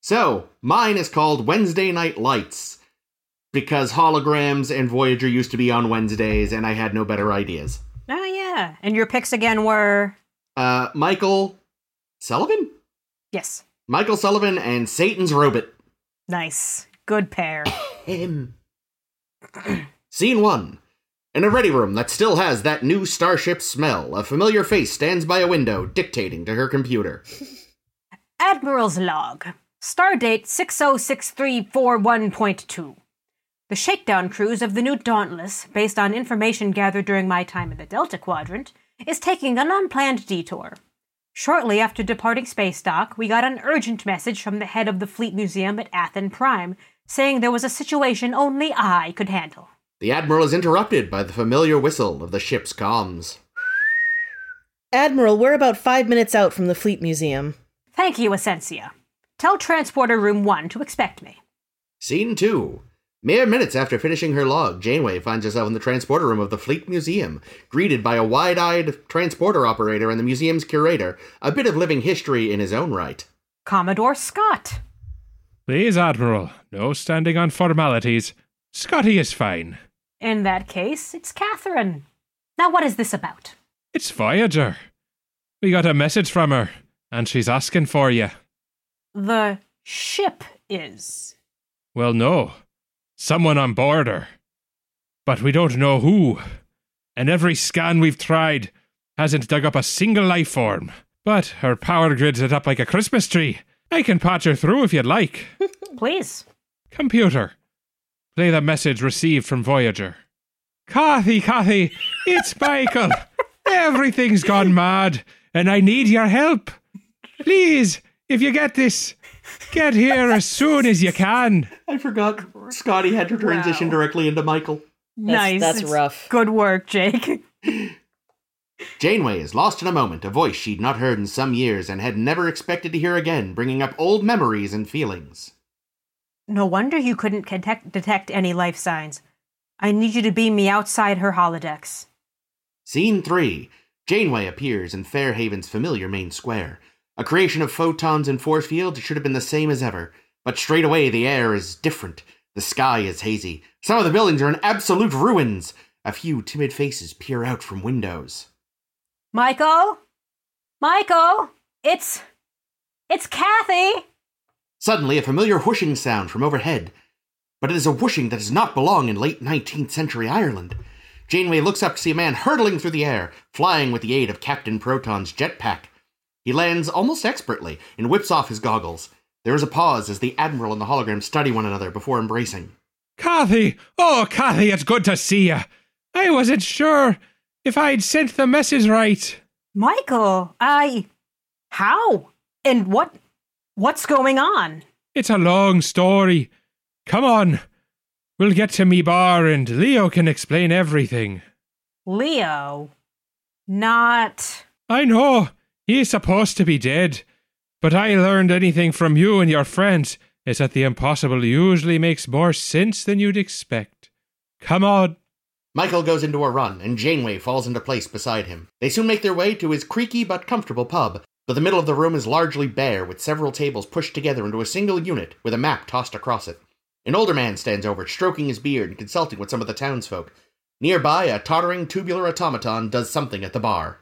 So, mine is called Wednesday Night Lights because holograms and Voyager used to be on Wednesdays and I had no better ideas. Oh yeah. And your picks again were Uh, Michael Sullivan? yes, Michael Sullivan and Satan's Robot. nice, good pair. [COUGHS] Him. [CLEARS THROAT] Scene 1. In a ready room that still has that new starship smell, a familiar face stands by a window, dictating to her computer. [LAUGHS] Admiral's log. Stardate 606341.2. The shakedown cruise of the new Dauntless, based on information gathered during my time in the Delta Quadrant, is taking an unplanned detour. Shortly after departing space dock, we got an urgent message from the head of the Fleet Museum at Athan Prime saying there was a situation only I could handle. The Admiral is interrupted by the familiar whistle of the ship's comms. Admiral, we're about five minutes out from the Fleet Museum. Thank you, Essentia. Tell Transporter Room 1 to expect me. Scene 2. Mere minutes after finishing her log, Janeway finds herself in the transporter room of the Fleet Museum, greeted by a wide eyed transporter operator and the museum's curator, a bit of living history in his own right. Commodore Scott. Please, Admiral, no standing on formalities. Scotty is fine. In that case, it's Kathryn. Now, what is this about? It's Voyager. We got a message from her, and she's asking for you. The ship is. Well, no. Someone on board her. But we don't know who. And every scan we've tried hasn't dug up a single life form. But her power grid's lit up like a Christmas tree. I can patch her through if you'd like. [LAUGHS] Please. Computer, play the message received from Voyager. Kathy, Kathy, it's Michael. [LAUGHS] Everything's gone mad, and I need your help. Please, if you get this, get here as soon as you can. I forgot Scotty had to transition Wow. directly into Michael. nice. that's It's rough. Good work, Jake. [LAUGHS] Janeway is lost in a moment, a voice she'd not heard in some years and had never expected to hear again, bringing up old memories and feelings. No wonder you couldn't detect, detect any life signs. I need you to beam me outside her holodecks. Scene 3. Janeway appears in Fairhaven's familiar main square. A creation of photons and force fields, should have been the same as ever. But straight away, the air is different. The sky is hazy. Some of the buildings are in absolute ruins. A few timid faces peer out from windows. Michael? Michael? It's. It's Kathy! Suddenly, a familiar whooshing sound from overhead. But it is a whooshing that does not belong in late 19th century Ireland. Janeway looks up to see a man hurtling through the air, flying with the aid of Captain Proton's jetpack. He lands almost expertly and whips off his goggles. There is a pause as the Admiral and the hologram study one another before embracing. Kathy! Oh, Kathy, it's good to see you. I wasn't sure if I'd sent the message right. Michael, I. How? And what? What's going on? It's a long story. Come on. We'll get to me bar and Leo can explain everything. Leo? Not. I know. He's supposed to be dead. But I learned anything from you and your friends is that the impossible usually makes more sense than you'd expect. Come on. Michael goes into a run, and Janeway falls into place beside him. They soon make their way to his creaky but comfortable pub, but the middle of the room is largely bare, with several tables pushed together into a single unit, with a map tossed across it. An older man stands over stroking his beard and consulting with some of the townsfolk. Nearby, a tottering tubular automaton does something at the bar.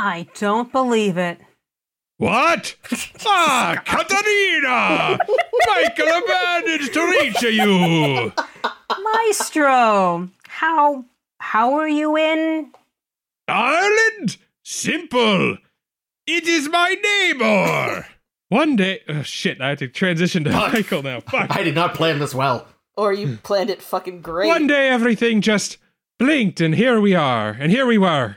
I don't believe it. What? ah, [LAUGHS] Caterina! Michael managed to reach you! Maestro, how how are you in? Ireland? Simple. It is my neighbor. One day, oh shit! I have to transition to Fuck. Michael now. Fuck. I did not plan this well. Or you planned it fucking great. One day, everything just blinked, and here we are, and here we were.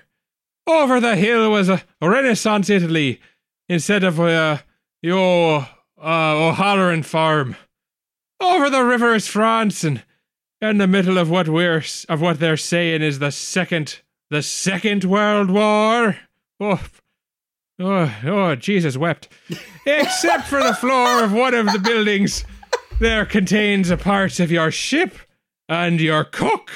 Over the hill was a Renaissance Italy instead of uh, the old uh, O'Halloran farm. Over the river is France, and in the middle of what we're of what they're saying is the second the Second World War. Oh, oh, oh Jesus wept. [LAUGHS] Except for the floor of one of the buildings, there contains a part of your ship and your cook.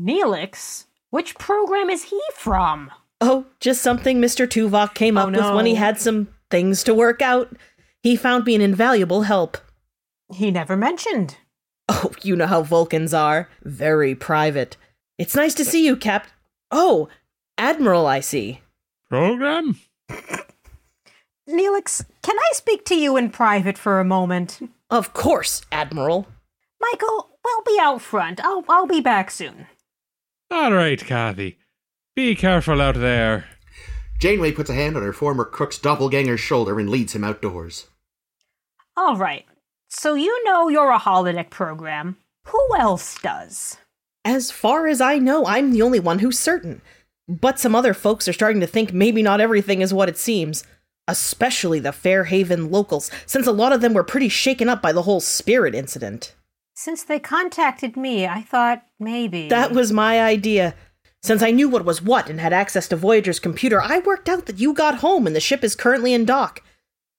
Neelix? Which program is he from? Oh, just something Mr. Tuvok came Oh, up with when he had some things to work out. He found me an invaluable help. He never mentioned. Oh, you know how Vulcans are. Very private. It's nice to see you, Cap. Oh, Admiral, I see. Program? Neelix, can I speak to you in private for a moment? Of course, Admiral. Michael, we'll be out front. I'll I'll be back soon. All right, Kathy. Be careful out there. Janeway puts a hand on her former crook's doppelganger's shoulder and leads him outdoors. All right. So you know you're a holodeck program. Who else does? As far as I know, I'm the only one who's certain. But some other folks are starting to think maybe not everything is what it seems. Especially the Fairhaven locals, since a lot of them were pretty shaken up by the whole spirit incident. Since they contacted me, I thought maybe. That was my idea. Since I knew what was what and had access to Voyager's computer, I worked out that you got home and the ship is currently in dock.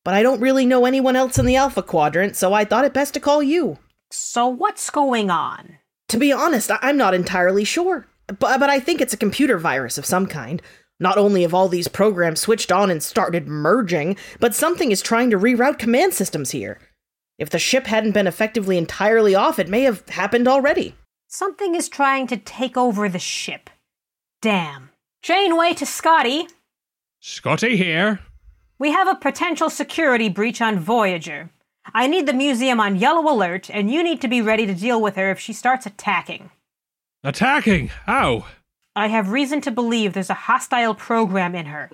But I don't really know anyone else in the Alpha Quadrant, so I thought it best to call you. So what's going on? To be honest, I- I'm not entirely sure. But, but I think it's a computer virus of some kind. Not only have all these programs switched on and started merging, but something is trying to reroute command systems here. If the ship hadn't been effectively entirely off, it may have happened already. Something is trying to take over the ship. Damn. Janeway to Scotty. Scotty here. We have a potential security breach on Voyager. I need the museum on yellow alert, and you need to be ready to deal with her if she starts attacking. Attacking. How? I have reason to believe there's a hostile program in her.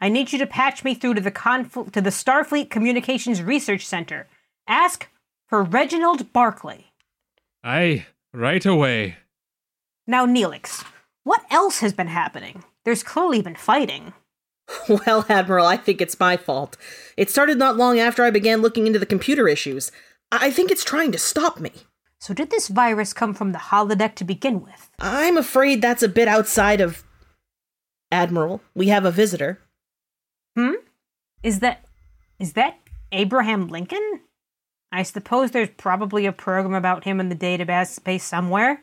I need you to patch me through to the conf- to the Starfleet Communications Research Center. Ask for Reginald Barclay. Aye, right away. Now, Neelix, what else has been happening? There's clearly been fighting. [LAUGHS] Well, Admiral, I think it's my fault. It started not long after I began looking into the computer issues. I think it's trying to stop me. So, did this virus come from the holodeck to begin with? I'm afraid that's a bit outside of. Admiral, we have a visitor. Hmm? Is that is that Abraham Lincoln? I suppose there's probably a program about him in the database space somewhere.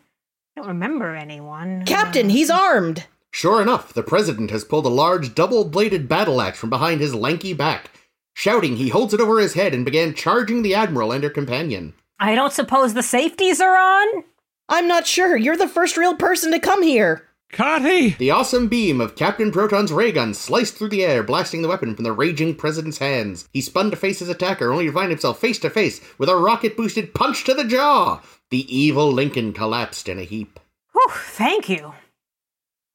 I don't remember anyone. Captain, he's um, armed! Sure enough, the president has pulled a large double bladed battle axe from behind his lanky back. Shouting, he holds it over his head and began charging the admiral and her companion. I don't suppose the safeties are on? I'm not sure. You're the first real person to come here. Kathy! The awesome beam of Captain Proton's ray gun sliced through the air, blasting the weapon from the raging president's hands. He spun to face his attacker, only to find himself face to face with a rocket boosted punch to the jaw. The evil Lincoln collapsed in a heap. Whew, thank you.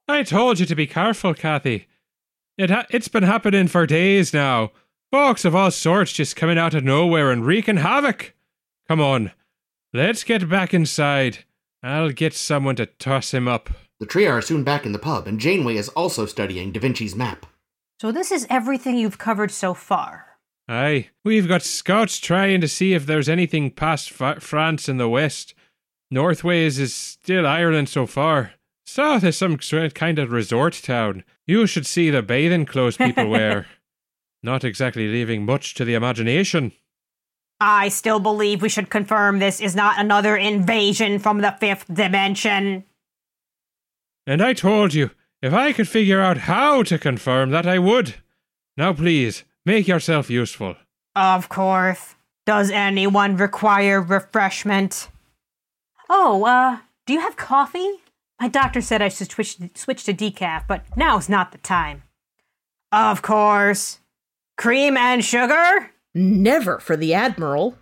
I told you to be careful, Kathy. It ha- it's been happening for days now. Folks of all sorts just coming out of nowhere and wreaking havoc. Come on, Let's get back inside. I'll get someone to toss him up. The trio are soon back in the pub, and Janeway is also studying Da Vinci's map. So this is everything you've covered so far. Aye, we've got scouts trying to see if there's anything past Fa- France in the west. Northways is still Ireland so far. South is some kind of resort town. You should see the bathing clothes people [LAUGHS] wear. Not exactly leaving much to the imagination. I still believe we should confirm this is not another invasion from the fifth dimension. And I told you, if I could figure out how to confirm that, I would. Now, please, make yourself useful. Of course. Does anyone require refreshment? Oh, uh, do you have coffee? My doctor said I should switch, switch to decaf, but now's not the time. Of course. Cream and sugar? Never for the Admiral.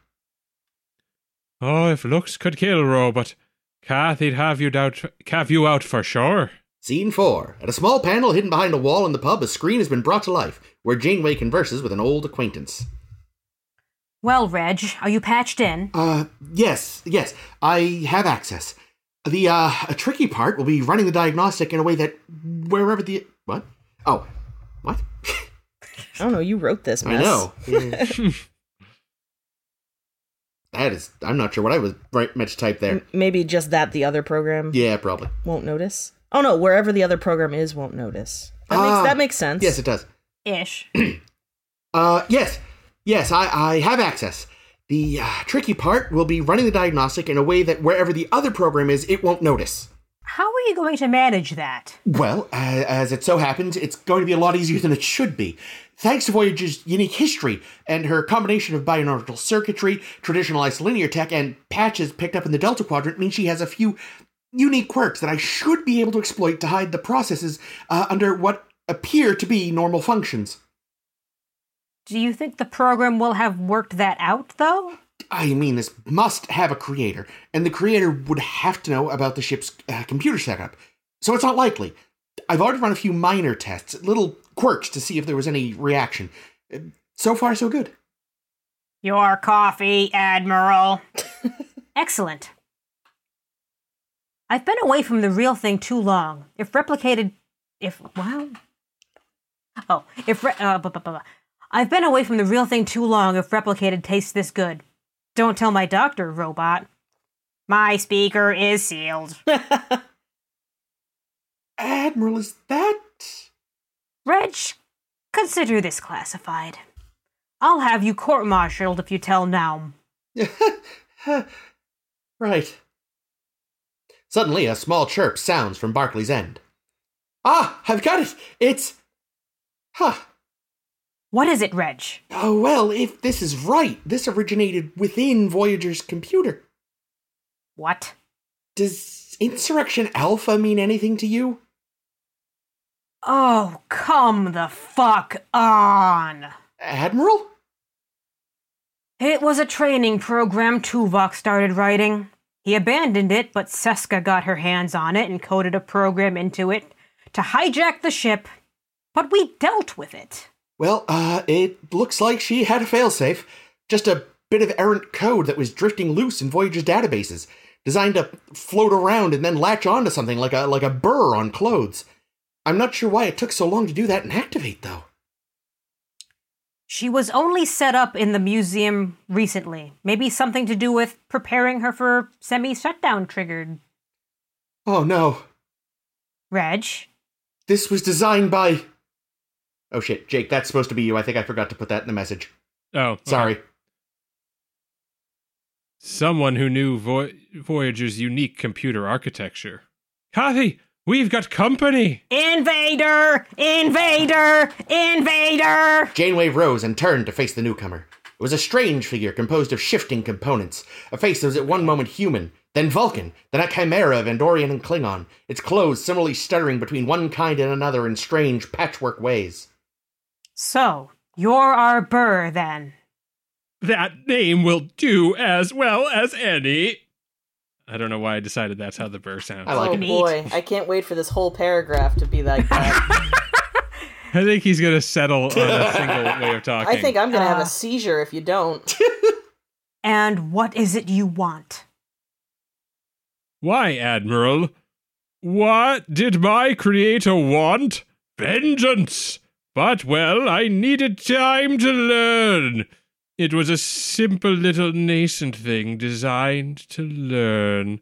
Oh, if looks could kill, Robot, Kathy'd have you out, have you out for sure. Scene 4. At a small panel hidden behind a wall in the pub, a screen has been brought to life, where Janeway converses with an old acquaintance. Well, Reg, are you patched in? Uh, yes, yes, I have access. The, uh, a tricky part will be running the diagnostic in a way that wherever the. What? Oh, what? I don't know. You wrote this mess. I know. [LAUGHS] that is. I'm not sure what I was right, meant to type there. M- Maybe just that the other program Yeah, probably. won't notice. Oh no, wherever the other program is won't notice. That Ah, makes that makes sense. Yes, it does. Ish. [CLEARS THROAT] Uh, yes, yes, I, I have access. The uh, tricky part will be running the diagnostic in a way that wherever the other program is, it won't notice. How are you going to manage that? Well, uh, as it so happens, it's going to be a lot easier than it should be. Thanks to Voyager's unique history and her combination of bioneural circuitry, traditional isolinear tech, and patches picked up in the Delta Quadrant means she has a few unique quirks that I should be able to exploit to hide the processes uh, under what appear to be normal functions. Do you think the program will have worked that out, though? I mean, this must have a creator, and the creator would have to know about the ship's uh, computer setup. So it's not likely. I've already run a few minor tests, little quirks to see if there was any reaction. So far, so good. Your coffee, Admiral. [LAUGHS] Excellent. I've been away from the real thing too long. If replicated, if wow. Oh, if re- uh, blah, blah, blah. I've been away from the real thing too long. If replicated tastes this good, don't tell my doctor, robot. My speaker is sealed. [LAUGHS] Admiral, is that. Reg, consider this classified. I'll have you court-martialed if you tell Naum. [LAUGHS] right. Suddenly, a small chirp sounds from Barclay's end. Ah, I've got it! It's. Huh. What is it, Reg? Oh, well, if this is right, this originated within Voyager's computer. What? Does Insurrection Alpha mean anything to you? Oh, come the fuck on! Admiral? It was a training program Tuvok started writing. He abandoned it, but Seska got her hands on it and coded a program into it to hijack the ship. But we dealt with it. Well, uh, it looks like she had a failsafe. Just a bit of errant code that was drifting loose in Voyager's databases, designed to float around and then latch onto something like a like a burr on clothes. I'm not sure why it took so long to do that and activate, though. She was only set up in the museum recently. Maybe something to do with preparing her for semi shutdown triggered. Oh no, Reg? this was designed by. Oh shit, Jake, that's supposed to be you. I think I forgot to put that in the message. Oh, okay. Sorry. Someone who knew Vo- Voyager's unique computer architecture. Kathy, we've got company. Invader! Invader! Invader! Janeway rose and turned to face the newcomer. It was a strange figure composed of shifting components, a face that was at one moment human, then Vulcan, then a chimera of Andorian and Klingon, its clothes similarly stuttering between one kind and another in strange patchwork ways. So, you're our Burr then. That name will do as well as any. I don't know why I decided that's how the burr sounds. I like oh boy, I can't wait for this whole paragraph to be like that. [LAUGHS] [LAUGHS] I think he's going to settle on a single way of talking. I think I'm gonna have Uh. a seizure if you don't. [LAUGHS] And what is it you want? Why, Admiral? What did my creator want? Vengeance! But, well, I needed time to learn. It was a simple little nascent thing designed to learn.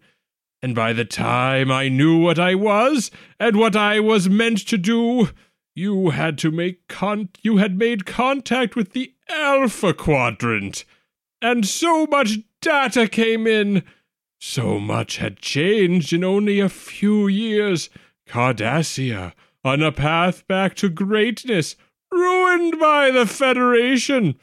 And by the time I knew what I was and what I was meant to do, you had to make con- you had made contact with the Alpha Quadrant. And so much data came in. So much had changed in only a few years. Cardassia, on a path back to greatness, ruined by the Federation.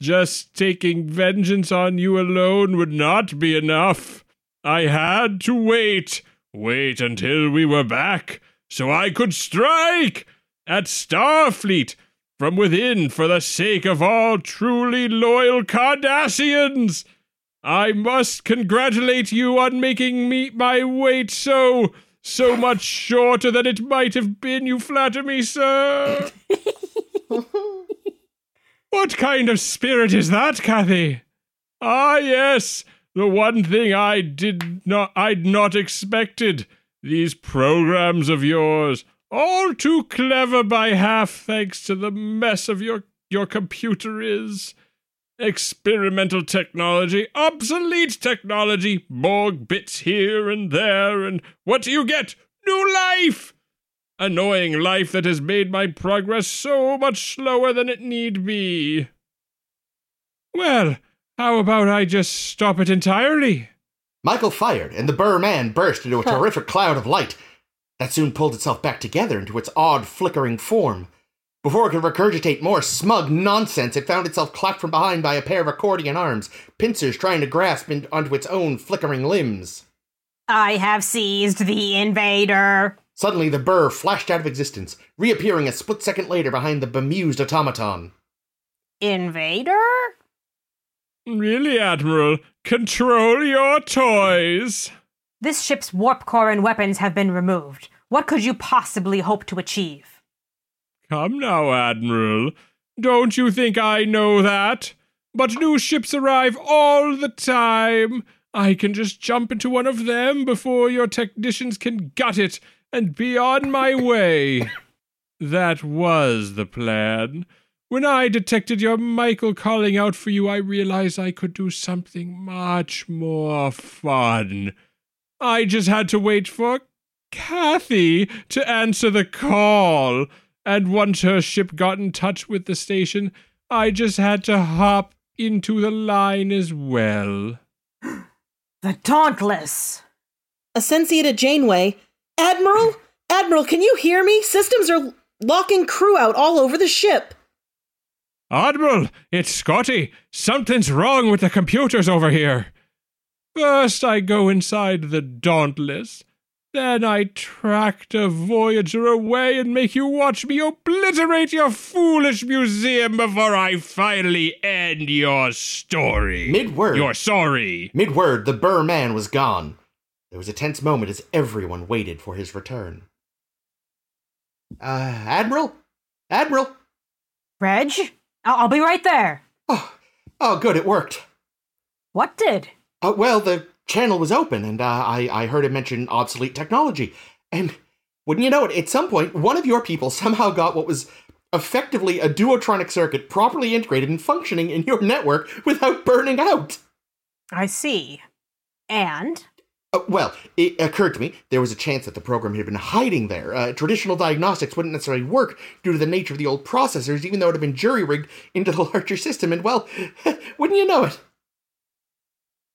Just taking vengeance on you alone would not be enough. I had to wait, wait until we were back, so I could strike at Starfleet from within for the sake of all truly loyal Cardassians. I must congratulate you on making me my wait so so much shorter than it might have been. You flatter me, sir. [LAUGHS] what kind of spirit is that, Kathy? Ah, yes, the one thing I did not I'd not expected. These programs of yours, all too clever by half, thanks to the mess of your your computer is. Experimental technology, obsolete technology, Borg bits here and there, and what do you get? New life! Annoying life that has made my progress so much slower than it need be. Well, how about I just stop it entirely? Michael fired, and the Burr man burst into a terrific cloud of light that soon pulled itself back together into its odd, flickering form. Before it could regurgitate more smug nonsense, it found itself clapped from behind by a pair of accordion arms, pincers trying to grasp in- onto its own flickering limbs. I have seized the invader. Suddenly, the burr flashed out of existence, reappearing a split second later behind the bemused automaton. Invader? Really, Admiral? Control your toys! This ship's warp core and weapons have been removed. What could you possibly hope to achieve? Come now, Admiral. Don't you think I know that? But new ships arrive all the time. I can just jump into one of them before your technicians can gut it and be on my way. that was the plan. When I detected your Michael calling out for you, I realized I could do something much more fun. I just had to wait for Kathy to answer the call. And once her ship got in touch with the station, I just had to hop into the line as well. [GASPS] The Dauntless. Ascensia Janeway. Admiral? Admiral, can you hear me? Systems are locking crew out all over the ship. Admiral, it's Scotty. Something's wrong with the computers over here. First, I go inside the Dauntless. Then I track the Voyager away and make you watch me obliterate your foolish museum before I finally end your story. Mid word. You're sorry. Mid word, the Burr man was gone. There was a tense moment as everyone waited for his return. Uh, Admiral? Admiral? Reg? I'll, I'll be right there. Oh, oh, good, it worked. What did? Uh, well, the channel was open, and uh, I, I heard him mention obsolete technology. And wouldn't you know it, at some point, one of your people somehow got what was effectively a duotronic circuit properly integrated and functioning in your network without burning out. I see. And? Uh, well, it occurred to me there was a chance that the program had been hiding there. Uh, traditional diagnostics wouldn't necessarily work due to the nature of the old processors, even though it had been jury rigged into the [LAUGHS] larger system. And well, [LAUGHS] wouldn't you know it?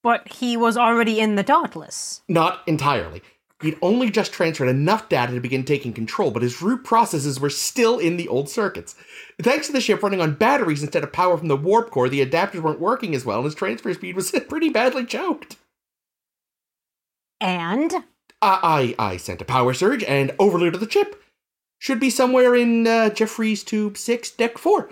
But he was already in the Dauntless. Not entirely. He'd only just transferred enough data to begin taking control, but his root processes were still in the old circuits. Thanks to the ship running on batteries instead of power from the warp core, the adapters weren't working as well, and his transfer speed was [LAUGHS] pretty badly choked. And? I, I, I sent a power surge and overloaded the chip. Should be somewhere in uh, Jefferies Tube 6, Deck 4.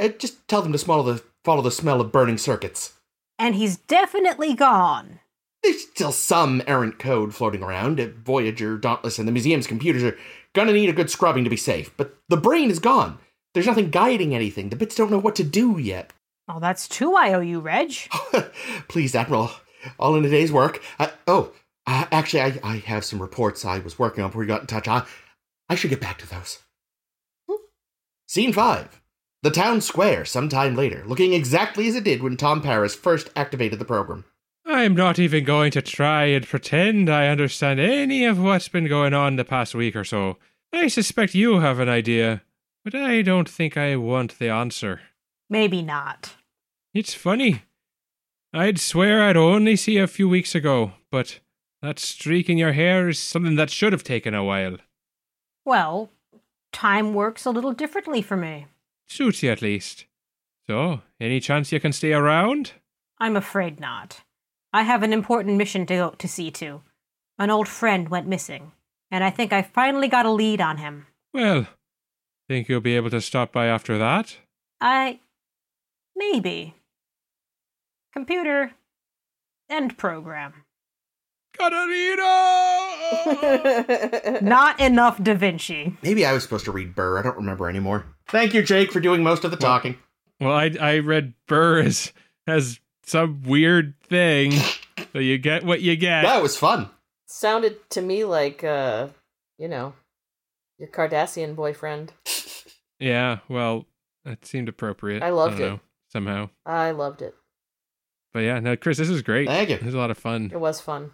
Uh, just tell them to follow the, follow the smell of burning circuits. And he's definitely gone. There's still some errant code floating around. Uh, Voyager, Dauntless, and the museum's computers are gonna need a good scrubbing to be safe, but the brain is gone. There's nothing guiding anything. The bits don't know what to do yet. Oh, that's two IOU, Reg. [LAUGHS] Please, Admiral. All in a day's work. I, oh, Uh, actually, I, I have some reports I was working on before we got in touch. I, I should get back to those. Scene 5. The town square, sometime later, looking exactly as it did when Tom Paris first activated the program. I'm not even going to try and pretend I understand any of what's been going on the past week or so. I suspect you have an idea, but I don't think I want the answer. Maybe not. It's funny. I'd swear I'd only see you a few weeks ago, but that streak in your hair is something that should have taken a while. Well, time works a little differently for me. Suits you at least. So, any chance you can stay around? I'm afraid not. I have an important mission to go to see to. An old friend went missing, and I think I finally got a lead on him. Well, think you'll be able to stop by after that? I. maybe. Computer. End program. Caterina! [LAUGHS] Not enough Da Vinci. Maybe I was supposed to read Burr. I don't remember anymore. Thank you, Jake, for doing most of the talking. well, I I read Burr as as some weird thing. but you get what you get. That was fun. Sounded to me like, uh, you know, your Cardassian boyfriend. Yeah, well, that seemed appropriate. I loved don't it. know, somehow. I loved it. But yeah, no, Chris, this is great. Thank you. It was a lot of fun. It was fun.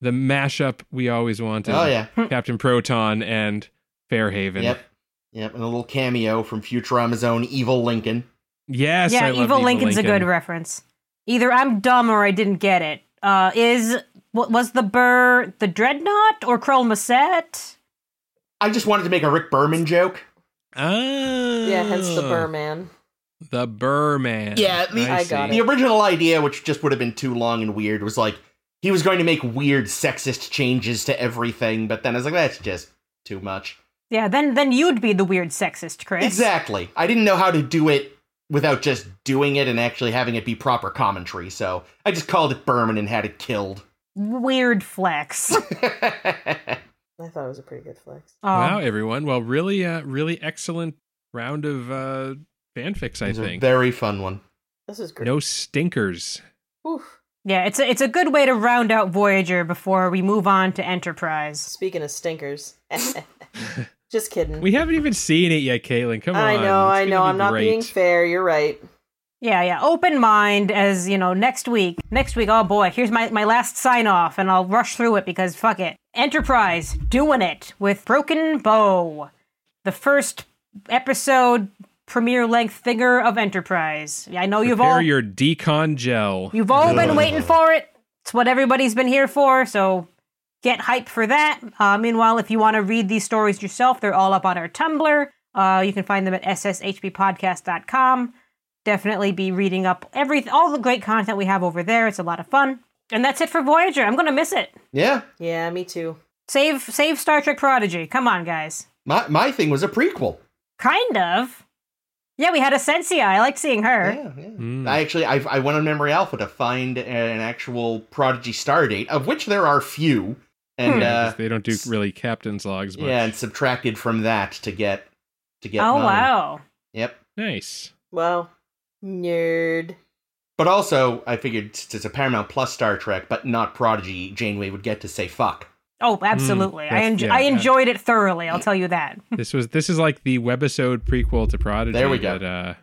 The mashup we always wanted. Oh, yeah. [LAUGHS] Captain Proton and Fairhaven. Yep. Yep. And a little cameo from Futurama's own Evil Lincoln. Yes, yeah, I love Evil Lincoln's a good reference. Either I'm dumb or I didn't get it. Uh, is what was the Burr the Dreadnought or Crell Moset? I just wanted to make a Rick Berman joke. Ah. Yeah, hence the Burr man. The Burman. Yeah, the- I got The it. original idea, which just would have been too long and weird, was like he was going to make weird sexist changes to everything, but then I was like, that's just too much. Yeah, then then you'd be the weird sexist, Chris. Exactly. I didn't know how to do it without just doing it and actually having it be proper commentary, so I just called it Berman and had it killed. Weird flex. [LAUGHS] I thought it was a pretty good flex. Um, Wow, everyone. Well, really, uh, really excellent round of uh, fanfics. I It a think very fun one. This is great. no stinkers. Oof. Yeah, it's a, it's a good way to round out Voyager before we move on to Enterprise. Speaking of stinkers. [LAUGHS] Just kidding. We haven't even seen it yet, Caitlin. Come on. I know, I know. I'm not great. being fair. You're right. Yeah, yeah. Open mind as, you know, next week. Next week, oh boy, here's my, my last sign off, and I'll rush through it because fuck it. Enterprise, doing it with Broken Bow. The first episode premiere length figure of Enterprise. I know you've Prepare all your decon gel. you've all been waiting for it. It's what everybody's been here for, so get hype for that. Uh, meanwhile, if you want to read these stories yourself, they're all up on our Tumblr. Uh, you can find them at sshbpodcast.com. Definitely be reading up every all the great content we have over there. It's a lot of fun. And that's it for Voyager. I'm gonna miss it. Yeah. Yeah, me too. Save save Star Trek Prodigy. Come on, guys. My my thing was a prequel. Kind of. Yeah, we had a I like seeing her. Yeah, yeah. Mm. I actually I, I went on Memory Alpha to find an actual Prodigy star date, of which there are few, and Hmm. uh, they don't do really captain's logs much. yeah, and subtracted from that to get to get. Oh mine. wow. Yep. Nice. Well, nerd. But also, I figured since it's a Paramount Plus Star Trek, but not Prodigy, Janeway would get to say fuck. Oh, absolutely. I that's- yeah, I that- enjoyed it thoroughly. I'll tell you that. [LAUGHS] This was this is like the webisode prequel to Prodigy. There we go. That, uh,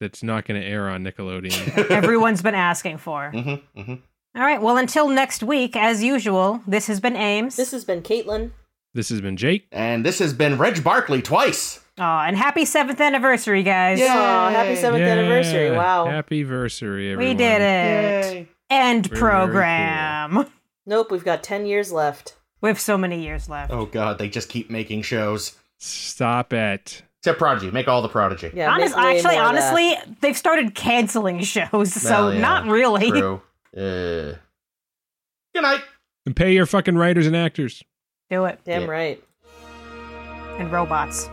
that's not going to air on Nickelodeon. [LAUGHS] Everyone's been asking for. Mm-hmm, mm-hmm. All right. Well, until next week, as usual, this has been Ames. This has been Caitlin. this has been Jake. And this has been Reg Barclay twice. oh, and happy seventh anniversary, guys. Yeah. Oh, happy seventh Yeah. anniversary! Wow. Happy anniversary, everyone. we did it. Yay. End Very, very program. [LAUGHS] Nope, we've got ten years left. We have so many years left. Oh god, they just keep making shows. Stop it. Except Prodigy, make all the Prodigy. Yeah, Honest, make actually, more that. honestly, they've started canceling [LAUGHS] shows, so Well, yeah, not really. True. Uh, good night. And pay your fucking writers and actors. Do it. damn Yeah. right. And robots.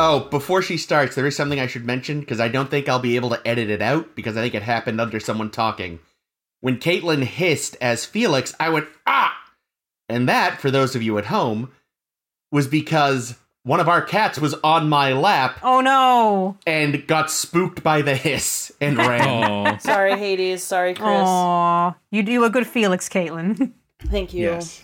Oh, before she starts, there is something I should mention because I don't think I'll be able to edit it out because I think it happened under someone talking. When Caitlin hissed as Felix, I went, ah! And that, for those of you at home, was because one of our cats was on my lap Oh no. and got spooked by the hiss and [LAUGHS] ran. Oh, Sorry, Hades. Sorry, Chris. Aw. You do a good Felix, Caitlin. [LAUGHS] Thank you. yes.